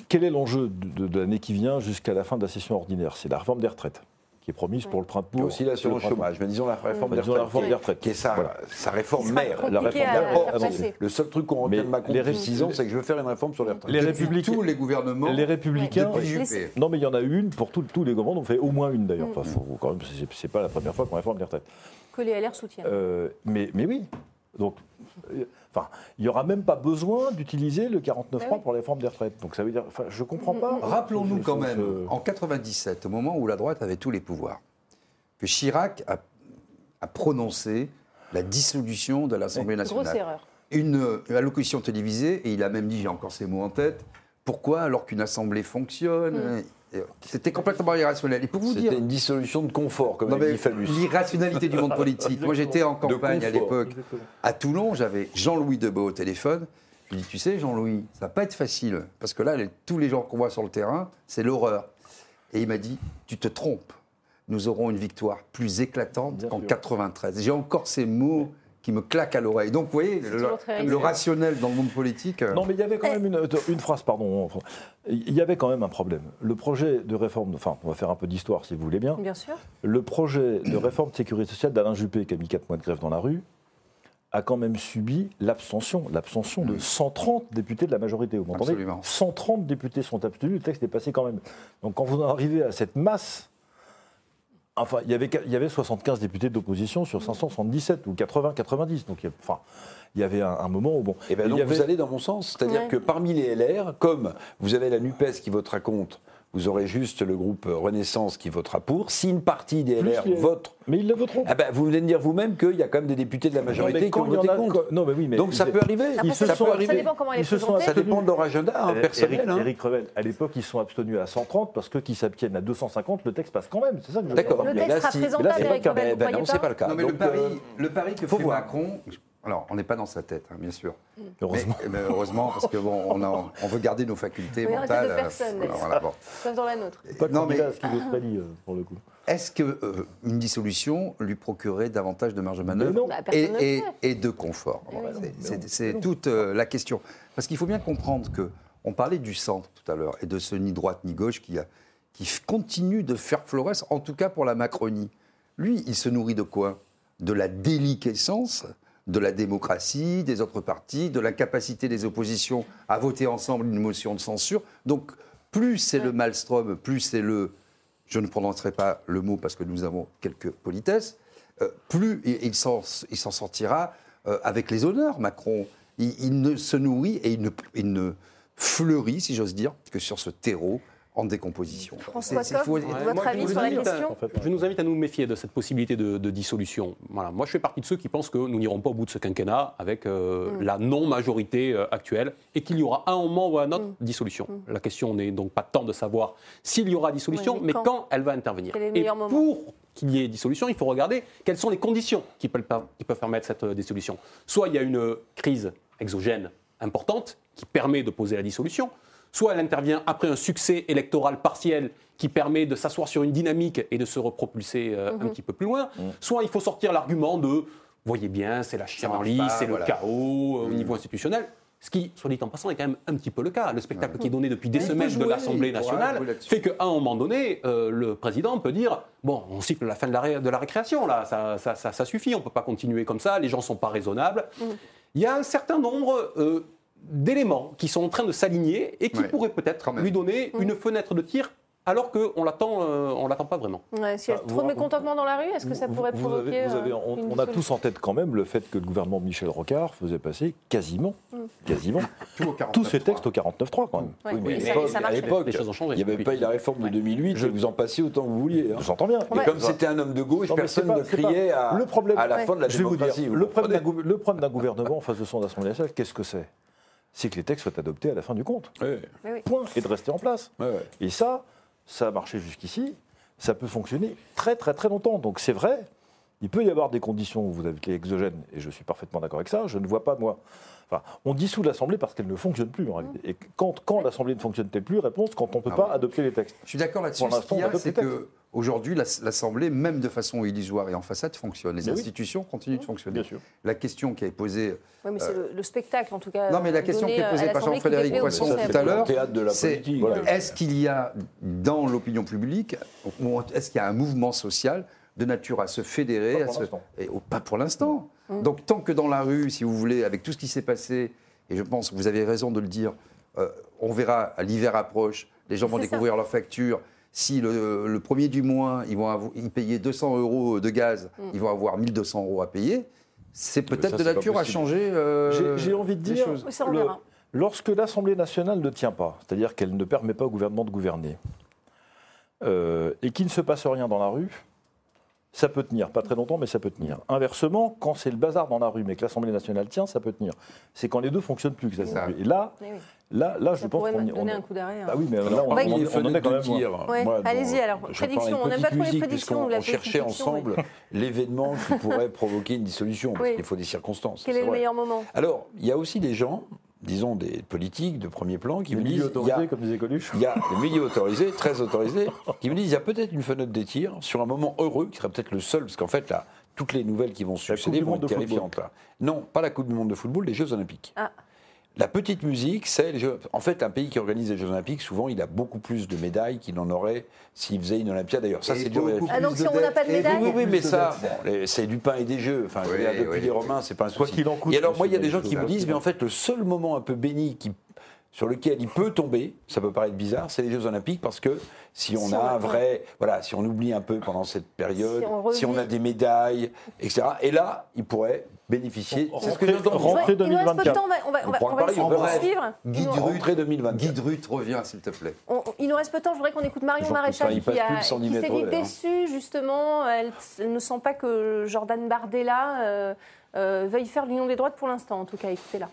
quel est l'enjeu de l'année qui vient jusqu'à la fin de la session ordinaire? C'est la réforme des retraites, qui est promise pour le printemps. A aussi l'assurance chômage, mais disons la réforme des Disons la retraites, réforme qui des est- retraites. qui est sa, Voilà. sa réforme mère. La réforme à- Ah passer. Le seul truc qu'on retient Mais de Macron les depuis ré- 6 ans, c'est que je veux faire une réforme sur les retraites. Les républicains, tous les gouvernements. les républicains, non mais il y en a une pour tout- tous les gouvernements, on fait au moins une d'ailleurs. Enfin, faut quand même, c'est- c'est pas la première fois qu'on réforme les retraites. Que les LR soutiennent. Euh, mais, mais oui. Donc, euh, enfin, il n'y aura même pas besoin d'utiliser le 49.3 Ah oui. pour la réforme des retraites. Donc ça veut dire, enfin, je comprends pas. Rappelons-nous Je- quand je- même, en 97, au moment où la droite avait tous les pouvoirs, que Chirac a, a prononcé la dissolution de l'Assemblée Grosse nationale. erreur. Une, euh, allocution télévisée, et il a même dit, j'ai encore ces mots en tête, pourquoi alors qu'une Assemblée fonctionne euh, C'était complètement irrationnel. Et pour vous dire, C'était une dissolution de confort, comme non, dit Fabius. l'irrationalité du monde politique. Moi, j'étais en campagne à l'époque à Toulon. J'avais Jean-Louis Debeau au téléphone. Je lui dis, tu sais, Jean-Louis, ça va pas être facile. Parce que là, les- tous les gens qu'on voit sur le terrain, c'est l'horreur. Et il m'a dit, tu te trompes. Nous aurons une victoire plus éclatante qu'en sûr. 93. J'ai encore ces mots qui me claquent à l'oreille. Donc, vous voyez, le, rationnel dans le monde politique. euh, Non, mais il y avait quand même une, une phrase, pardon. Il y avait quand même un problème. Le projet de réforme, enfin, on va faire un peu d'histoire si vous voulez bien. Bien sûr. Le projet de réforme de sécurité sociale d'Alain Juppé, qui a mis 4 mois de grève dans la rue, a quand même subi l'abstention, l'abstention de 130 députés de la majorité. Vous m'entendez? Absolument. 130 députés sont abstenus, le texte est passé quand même. Donc quand vous en arrivez à cette masse, enfin, il y avait, il y avait 75 députés d'opposition sur 577 ou 80, 90. Donc il y a- enfin, il y avait un, un moment où bon. Et ben il donc y avait- vous allez dans mon sens, c'est-à-dire Ouais. que parmi les LR, comme vous avez la NUPES qui votera contre, vous aurez juste le groupe Renaissance qui votera pour. Si une partie des Plus LR les- vote. Mais ils le voteront. Ah ben, vous venez de dire vous-même qu'il y a quand même des députés de la majorité qui ont voté a- contre. Non, mais oui, mais Donc ça peut arriver. Après, Ils se ça, sont ça arrivés. dépend comment elle est Ils se sont présentée. Ça dépend de leur agenda hein, Euh, personnel. Eric, hein. Eric Revel, à l'époque, ils sont abstenus à 130 parce que qu'ils s'abstiennent à 250, le texte passe quand même. C'est ça que je veux D'accord. dire. Le Mais texte là, sera présentable, Eric pas Revel, Ben, ben non, c'est pas le cas. Non, mais le pari, euh, pari que fait. Macron, alors on n'est pas dans sa tête, hein, bien sûr. Heureusement. Mais, mais heureusement, parce que bon, on, a- on veut garder nos facultés Oui, mentales. de personne, euh, voilà, bon. Sauf dans la nôtre. Pas Non, mais- euh, pour le coup. Est-ce que euh, une dissolution lui procurerait davantage de marge de manœuvre. Bah, et, et- et de confort oui. C'est- toute euh, la question. Parce qu'il faut bien comprendre que on parlait du centre tout à l'heure et de ce ni droite ni gauche qui, a, qui f- continue de faire florès, en tout cas pour la Macronie. Lui, il se nourrit de quoi? De la déliquescence de la démocratie, des autres partis, de la capacité des oppositions à voter ensemble une motion de censure. Donc, plus c'est le maelstrom, plus c'est le je ne prononcerai pas le mot parce que nous avons quelques politesses, euh, plus il, s'en il s'en sortira euh, avec les honneurs, Macron. Il, il ne se nourrit et il ne, il ne fleurit, si j'ose dire, que sur ce terreau en décomposition. François Ouais, votre moi, je avis vous sur la invite à- question En fait, Je nous invite à nous méfier de cette possibilité de, de dissolution. Voilà. Moi, je fais partie de ceux qui pensent que nous n'irons pas au bout de ce quinquennat avec euh, Mm. la non-majorité euh, actuelle et qu'il y aura un moment ou un autre Mm. dissolution. La question n'est donc pas tant de savoir s'il y aura dissolution, mais mais quand quand, elle va intervenir. Quel est le et pour qu'il y ait dissolution, il faut regarder quelles sont les conditions qui peuvent, qui peuvent permettre cette euh, dissolution. Soit il y a une crise exogène importante qui permet de poser la dissolution, soit elle intervient après un succès électoral partiel qui permet de s'asseoir sur une dynamique et de se repropulser euh, Mhm. un petit peu plus loin, soit il faut sortir l'argument de voyez bien, c'est la pas, c'est voilà. le chaos euh, au niveau institutionnel. Ce qui, soit dit en passant, est quand même un petit peu le cas. Le spectacle qui est donné depuis des il semaines de l'Assemblée nationale fait qu'à un moment donné, euh, le président peut dire Bon, on siffle la fin de la, ré- de la récréation, là, ça, ça- ça- ça suffit, on ne peut pas continuer comme ça, les gens ne sont pas raisonnables. Il y a un certain nombre euh, d'éléments qui sont en train de s'aligner et qui Ouais, pourraient peut-être lui donner une fenêtre de tir alors qu'on l'attend, euh, on l'attend pas vraiment. Ouais, S'il y a trop de mécontentement dans la rue, est-ce que ça pourrait vous provoquer avez- vous avez- euh, on, une on a tous en tête quand même le fait que le gouvernement de Michel Rocard faisait passer quasiment, quasiment Tout au tous ces 49.3. textes au 49.3 quand même. Oui, mais et à ça- l'époque- ça à marche. l'époque, Les choses ont changé. il n'y avait Oui. pas eu la réforme de 2008, Je- vous en passiez autant que vous vouliez. hein. J'entends bien. Et Ouais. comme c'était un homme de gauche, Non, mais personne pas- ne pas- criait à, le problème- à la Ouais. fin de la Je vais vous dire, démocratie. le problème d'un gouvernement en face de son Assemblée nationale, qu'est-ce que c'est? C'est que les textes soient adoptés à la fin du compte. Ouais, Oui, oui. Point. Et de rester en place. Et ça, ça a marché jusqu'ici. Ça peut fonctionner très très très longtemps. Donc c'est vrai, il peut y avoir des conditions où vous avez les exogènes, et je suis parfaitement d'accord avec ça. Je ne vois pas, moi. Enfin, on dissout l'Assemblée parce qu'elle ne fonctionne plus en réalité. Et quand, quand l'Assemblée ne fonctionne-t-elle plus Réponse quand on ne peut Ah pas ouais. adopter les textes. Je suis d'accord là-dessus. Pour Ce l'instant, qu'il y on a, adopte c'est les textes. qu'aujourd'hui, l'Assemblée, même de façon illusoire et en façade, fonctionne. Les Mais oui. institutions continuent de fonctionner. Bien sûr. La question qui est posée Oui, mais c'est le, le spectacle, en tout cas. Non, mais la euh, question qui est euh, posée par Jean-Frédéric Poisson tout ça. à l'heure, Le théâtre de la c'est politique. Voilà. est-ce qu'il y a dans l'opinion publique, ou est-ce qu'il y a un mouvement social de nature à se fédérer, Pas à pour se- l'instant. oh, pas pour l'instant. Donc tant que dans la rue, si vous voulez, avec tout ce qui s'est passé, et je pense que vous avez raison de le dire, euh, on verra, l'hiver approche, les gens vont découvrir leurs factures. Si le, le premier du mois, ils vont ils payer 200 euros de gaz, ils vont avoir 1200 euros à payer. C'est peut-être de nature à changer. euh, J'ai- J'ai envie de dire, choses. Oui, ça, on le- verra. lorsque l'Assemblée nationale ne tient pas, c'est-à-dire qu'elle ne permet pas au gouvernement de gouverner, euh, et qu'il ne se passe rien dans la rue, ça peut tenir. Pas très longtemps, mais ça peut tenir. Inversement, quand c'est le bazar dans la rue, mais que l'Assemblée nationale tient, ça peut tenir. C'est quand les deux fonctionnent plus que ça. Et là, Oui, là, là, je pense qu'on on donner est- un coup d'arrêt. hein. Ah oui, mais là, on, On va- on- on en est quand de même. Ouais, Moi, allez-y, alors, prédiction, on n'aime pas trop les prédictions On cherchait ensemble l'événement qui pourrait provoquer une dissolution, parce Oui. qu'il faut des circonstances. Quel est le vrai. meilleur moment? Alors, il y a aussi des gens, disons des politiques de premier plan, qui Les me disent il y autorisés, a, comme disait Coluche. il y a des milieux autorisés, très autorisés, qui me disent il y a peut-être une fenêtre des tirs sur un moment heureux, qui serait peut-être le seul, parce qu'en fait, là, toutes les nouvelles qui vont succéder vont être terrifiantes. Là. Non, pas la Coupe du Monde de football, les Jeux Olympiques. Ah. La petite musique, c'est les Jeux. En fait, un pays qui organise les Jeux Olympiques, souvent, il a beaucoup plus de médailles qu'il en aurait s'il faisait une Olympiade. D'ailleurs, ça, c'est dur. Ah, donc si on n'a pas de dettes et médaille Oui, oui, mais ça, bon, c'est du pain et des jeux. Enfin, je veux Oui, dire, depuis oui. les Romains, c'est pas un Quoi souci. qu'il en coûte, Et alors, moi, il y a des gens qui me disent, mais en fait, le seul moment un peu béni qui sur lequel il peut tomber, ça peut paraître bizarre, c'est les Jeux Olympiques parce que si on Si a on- un vrai, voilà, si on oublie un peu pendant cette période, Si on si on, a des médailles, etc. Et là, il pourrait bénéficier. C'est ce que j'ai entendu. rentrée Il nous reste peu de 2024. temps, on va, on va, on va, essayer de poursuivre. Guy Drut, Rentrée 2024. Guy Drut, reviens, s'il te plaît. on- il nous reste peu de temps, je voudrais qu'on écoute Marion Maréchal qui, a- plus de 110 qui s'est dit hein. déçue justement. Elle, elle ne sent pas que Jordan Bardella euh, euh, veuille faire l'union des droites pour l'instant, en tout cas. Écoutez-la.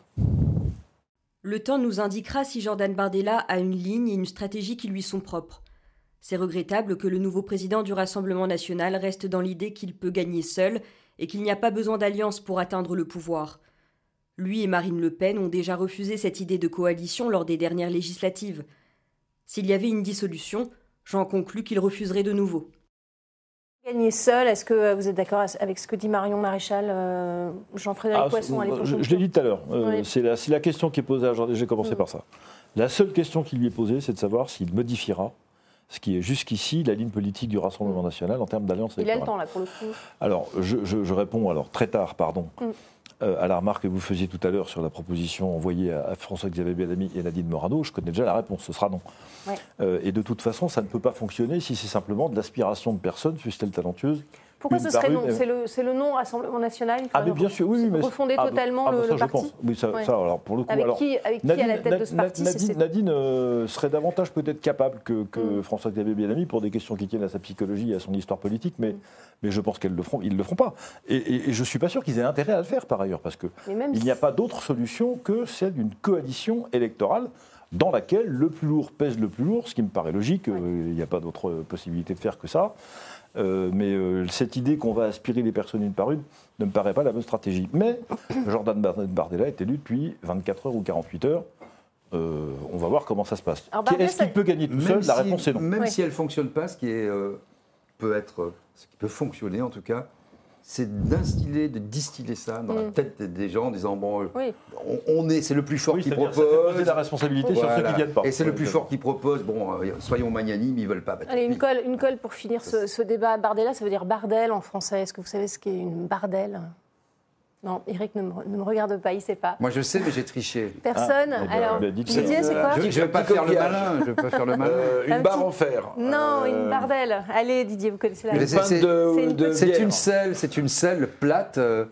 Le temps nous indiquera si Jordan Bardella a une ligne et une stratégie qui lui sont propres. C'est regrettable que le nouveau président du Rassemblement national reste dans l'idée qu'il peut gagner seul et qu'il n'y a pas besoin d'alliance pour atteindre le pouvoir. Lui et Marine Le Pen ont déjà refusé cette idée de coalition lors des dernières législatives. S'il y avait une dissolution, j'en conclus qu'il refuserait de nouveau. Gagner seul, est-ce que vous êtes d'accord avec ce que dit Marion Maréchal, euh, Jean-Frédéric Ah, Poisson à je, l'époque je- je l'ai dit tout à l'heure. euh, Oui. C'est la, question qui est posée à. J'ai commencé Mm. par ça. La seule question qui lui est posée, c'est de savoir s'il modifiera ce qui est jusqu'ici la ligne politique du Rassemblement national en termes d'alliance Il a le électorale. temps là pour le coup. Alors, je, je- je réponds alors très tard, pardon, Mm. Euh, à la remarque que vous faisiez tout à l'heure sur la proposition envoyée à, François-Xavier Bellamy et Nadine Morano. Je connais déjà la réponse, ce sera non. Ouais. Euh, et de toute façon, ça ne peut pas fonctionner si c'est simplement de l'aspiration de personnes, fussent-elles talentueuses. Pourquoi ce serait non C'est le, le non Rassemblement National Ah, mais bien sûr, oui. Mais refonder ah, totalement ah, bah, le, ça, le je parti pense. Oui, ça, Ouais. ça, alors, pour le coup. Avec alors, qui, avec qui à la tête de ce parti Nadine, euh, serait davantage peut-être capable que, que Mm. François-Xavier Bellamy pour des questions qui tiennent à sa psychologie et à son histoire politique, Mm. mais, mais je pense qu'ils le feront, ils le feront pas. Et, et, et je suis pas sûr qu'ils aient intérêt à le faire par ailleurs, parce que Mais même il n'y a pas d'autre solution que celle d'une coalition électorale dans laquelle le plus lourd pèse le plus lourd, ce qui me paraît logique. euh, Il n'y a pas d'autre euh, possibilité de faire que ça. Euh, mais euh, cette idée qu'on va aspirer les personnes une par une ne me paraît pas la bonne stratégie. Mais Jordan Bar- Bardella est élu depuis 24 heures ou 48 heures. Euh, on va voir comment ça se passe. Est-ce qu'il peut gagner tout Même seul? La réponse est non. Même si elle ne fonctionne pas, ce qui est, euh, peut être, ce qui peut fonctionner en tout cas, c'est d'instiller, de distiller ça dans la Mm. tête des- gens en disant bon, euh, Oui. on, on est, c'est le plus fort Oui, qui ça fait propose. la responsabilité sur ceux qui viennent pas. Et c'est le plus fort qui propose. Bon, euh, soyons magnanimes, ils veulent pas. Bah, Allez, une colle, une colle pour finir ce, ce débat. Bardella, ça veut dire bardel en français. Est-ce que vous savez ce qu'est une bardelle? Non, Eric ne me, ne me regarde pas, il ne sait pas. Moi, je sais, mais j'ai triché. Personne ben, Alors, bah. Didier, c'est quoi Je ne vais pas faire le malin. Je vais pas faire le malin. Euh, Un une barre petit- en fer. Non, une Euh, bardelle. Allez, Didier, vous connaissez la c'est- une de C'est bière. une selle, c'est une selle plate euh,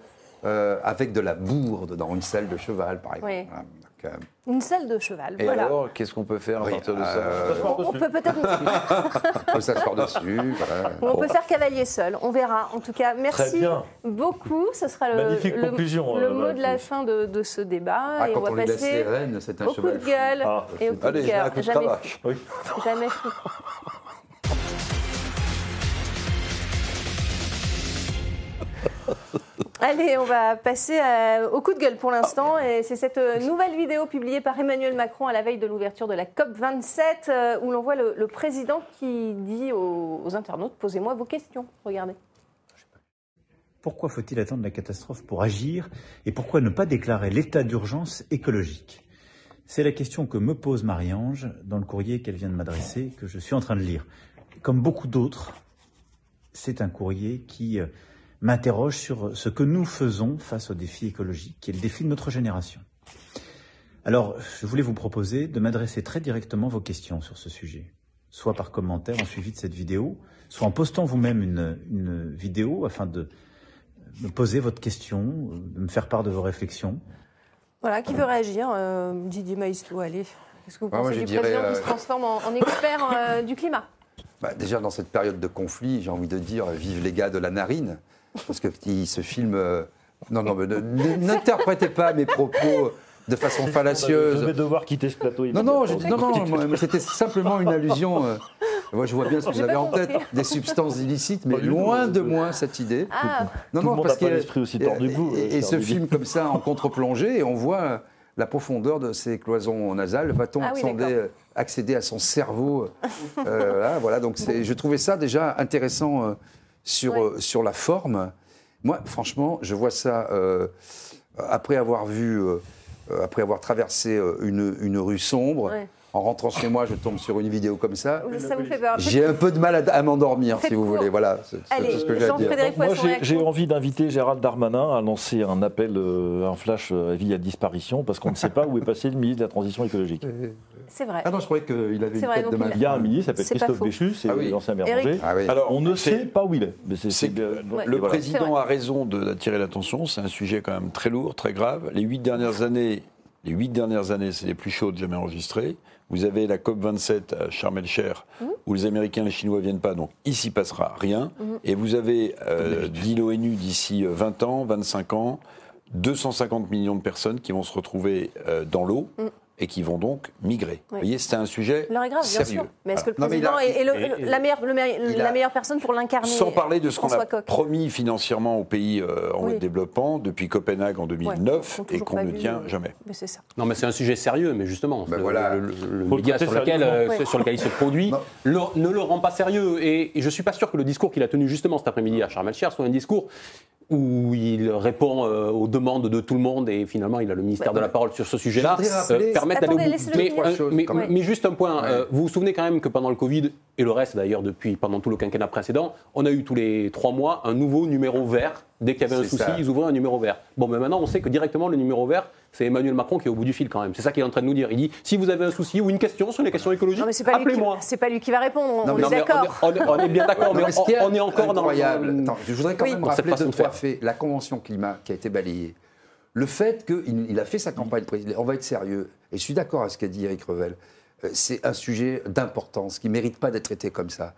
euh, avec de la bourre dedans, une selle de cheval, par exemple. Oui. Voilà. Euh, Une selle de cheval. Et voilà. alors, qu'est-ce qu'on peut faire à Oui, partir de euh, ça on, on peut peut-être. on peut s'asseoir dessus. voilà. On peut faire cavalier seul, on verra. En tout cas, merci bien. beaucoup. Ce sera le, Magnifique le- conclusion, le euh, mot de la fin de, de ce débat. Ah, et quand on va on lui laisse les passer rênes, c'est un au coup cheval de gueule Ah, et au coup Allez, de cœur. Oui. Jamais fou. Allez, on va passer à- au coup de gueule pour l'instant. Et c'est cette euh, nouvelle vidéo publiée par Emmanuel Macron à la veille de l'ouverture de la COP27 euh, où l'on voit le, le président qui dit aux, aux internautes Posez-moi vos questions. Regardez. Pourquoi faut-il attendre la catastrophe pour agir et pourquoi ne pas déclarer l'état d'urgence écologique? C'est la question que me pose Marie-Ange dans le courrier qu'elle vient de m'adresser, que je suis en train de lire. Comme beaucoup d'autres, c'est un courrier qui euh, m'interroge sur ce que nous faisons face au défi écologique, qui est le défi de notre génération. Alors, je voulais vous proposer de m'adresser très directement vos questions sur ce sujet, soit par commentaire en suivi de cette vidéo, soit en postant vous-même une, une vidéo afin de me poser votre question, de me faire part de vos réflexions. Voilà, qui veut réagir Euh, Didier Maïslou, allez. Qu'est-ce que vous moi, pensez je du dirais, président qui euh, se transforme en, en expert euh, du climat? Bah, déjà, dans cette période de conflit, j'ai envie de dire vive les gars de la narine. Parce que ce film. euh, non, non, mais n'interprétez pas mes propos de façon Je fallacieuse. vais devoir quitter ce plateau. Non, non, je- non, non, c'était simplement une allusion. euh, moi, je vois bien ce que vous avez en tête, des substances illicites, mais tout. loin de moi cette idée. Ah, Non, Tout le monde n'a pas qu'il y a- l'esprit aussi tordu que vous, Et, euh, et ce film comme ça en contre-plongée, et on voit la profondeur de ces cloisons nasales. Va-t-on Ah oui, accéder, à son cerveau Euh, là, Voilà, donc je trouvais ça déjà intéressant euh, sur, Ouais. euh, sur la forme. Moi, franchement, je vois ça euh, après avoir vu, euh, après avoir traversé une, une rue sombre. Ouais. En rentrant chez moi, je tombe sur une vidéo comme ça. Ça vous fait peur. J'ai un peu de mal à, à m'endormir, si vous court. voulez. Voilà, c'est ce que j'ai à dire. Moi, j'ai- envie d'inviter Gérald Darmanin à lancer un appel, euh, un flash euh, avis à disparition, parce qu'on ne sait pas où est passé le ministre de la Transition écologique. C'est vrai. Ah non, je croyais qu'il avait C'est une vrai, tête donc de il a- mal. Il y a un ministre, il s'appelle Christophe. Béchu, c'est Ah oui. l'ancien maire. Ah oui. Alors, On ne c'est- sait pas où il est. Mais c'est- C'est c'est- que Ouais. le président a raison de- d'attirer l'attention. C'est un sujet quand même très lourd, très grave. Les huit dernières années, les huit dernières années, c'est les plus chaudes jamais enregistrées. Vous avez la COP 27 à Sharm el-Sheikh, Mmh. où les Américains et les Chinois viennent pas, donc ici passera rien. Mmh. Et vous avez, euh, dit l'ONU, d'ici euh, 20 ans, 25 ans, 250 millions de personnes qui vont se retrouver euh, dans l'eau Mmh. Et qui vont donc migrer. Oui. Vous voyez, c'est un sujet L'heure est grave, bien sérieux. sûr. Mais est-ce que le Non, président a- est, est le- et- le- la, meilleure, le la personne pour l'incarner Sans parler de ce qu'on a Coq. promis financièrement aux pays euh, en Oui. de développement depuis Copenhague en 2009 Ouais, et qu'on ne vu, tient euh, jamais. Mais c'est ça. Non, mais c'est un sujet sérieux, mais justement, Ben le, voilà. le- le- le Faut le média sur lequel, euh, Ouais. sur lequel il se produit ne le rend pas sérieux. Et, et je suis pas sûr que le discours qu'il a tenu justement cet après-midi à el-Sheikh soit un discours où il répond euh, aux demandes de tout le monde et finalement il a le ministère de la parole sur ce sujet-là, permettre d'aller au bout. Mais, euh, mais- juste un point, Ouais. euh, vous vous souvenez quand même que pendant le Covid, et le reste d'ailleurs depuis pendant tout le quinquennat précédent, on a eu tous les trois mois un nouveau numéro vert. Dès qu'il y avait un souci, ça. ils ouvraient un numéro vert. Bon, mais maintenant on sait que directement le numéro vert, c'est Emmanuel Macron qui est au bout du fil quand même. C'est ça qu'il est en train de nous dire. Il dit si vous avez un souci ou une question sur les questions écologiques, Non, mais c'est pas, lui qui- appelez-moi. c'est pas lui qui va répondre, Non, on est on, est- on est bien d'accord, mais, on, on est encore dans incroyable. le- Attends, je voudrais quand Oui. même Dans rappeler deux, de trois faits. La Convention climat qui a été balayée. Le fait qu'il il a fait sa campagne présidentielle, on va être sérieux, et je suis d'accord avec ce qu'a dit Eric Revel, euh, c'est un sujet d'importance qui ne mérite pas d'être traité comme ça.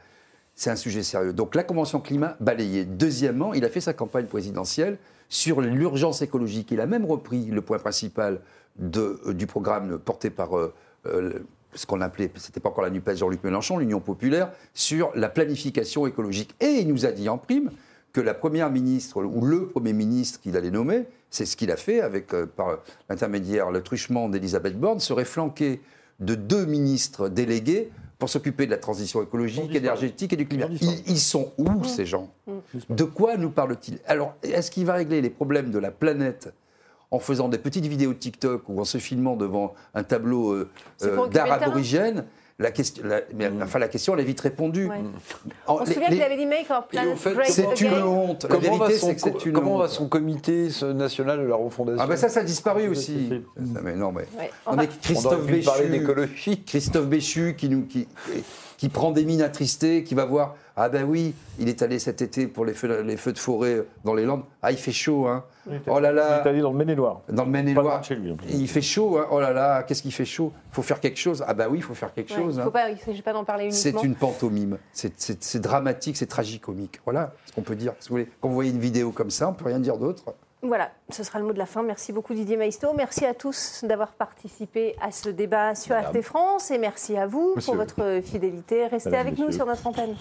C'est un sujet sérieux. Donc la Convention climat balayée. Deuxièmement, il a fait sa campagne présidentielle sur l'urgence écologique. Il a même repris le point principal euh, du programme porté par euh, euh, ce qu'on appelait, c'était pas encore la NUPES Jean-Luc Mélenchon, l'Union populaire, sur la planification écologique. Et il nous a dit en prime que la première ministre, ou le premier ministre qu'il allait nommer, c'est ce qu'il a fait avec, par l'intermédiaire, le truchement d'Elisabeth Borne, serait flanqué de deux ministres délégués pour s'occuper de la transition écologique, énergétique et du climat. Ils, ils sont où, ces gens De quoi nous parle-t-il Alors, est-ce qu'il va régler les problèmes de la planète en faisant des petites vidéos de TikTok ou en se filmant devant un tableau euh, euh, d'art terrain. aborigène la question, la- mais, enfin, la question, elle est vite répondue. Ouais. En- On se souvient qu'il avait dit Make our planet fait, great c'est une honte. La Comment, vérité, va son, c'est que c'est une comment va honte. son comité ce national de la refondation Ah ben ça, ça a disparu aussi. Ah, Mais non, mais, Ouais. non, On mais va- On Christophe Béchu, d'écologie. Christophe Béchu qui, nous, qui, qui prend des mines attristées, qui va voir, ah ben oui, il est allé cet été pour les feux, les feux de forêt dans les Landes. Ah, il fait chaud, hein. Oh là Il est là, allé dans le Maine-et-Loire. dans le Maine-et-Loire. de chez lui. en plus. Il fait chaud, hein. oh là là, qu'est-ce qu'il fait chaud Il faut faire quelque chose. Ah bah oui, il faut faire quelque Ouais, chose. il hein. faut pas, il ne s'agit pas d'en parler C'est uniquement. une pantomime. C'est- C'est c'est dramatique, c'est tragicomique. Voilà ce qu'on peut dire. Si vous voulez, Quand vous voyez une vidéo comme ça, on peut rien dire d'autre. Voilà, ce sera le mot de la fin. Merci beaucoup Didier Maisto. Merci à tous d'avoir participé à ce débat sur RT France et merci à vous Monsieur. pour votre fidélité. Restez Madame, avec nous sur notre antenne.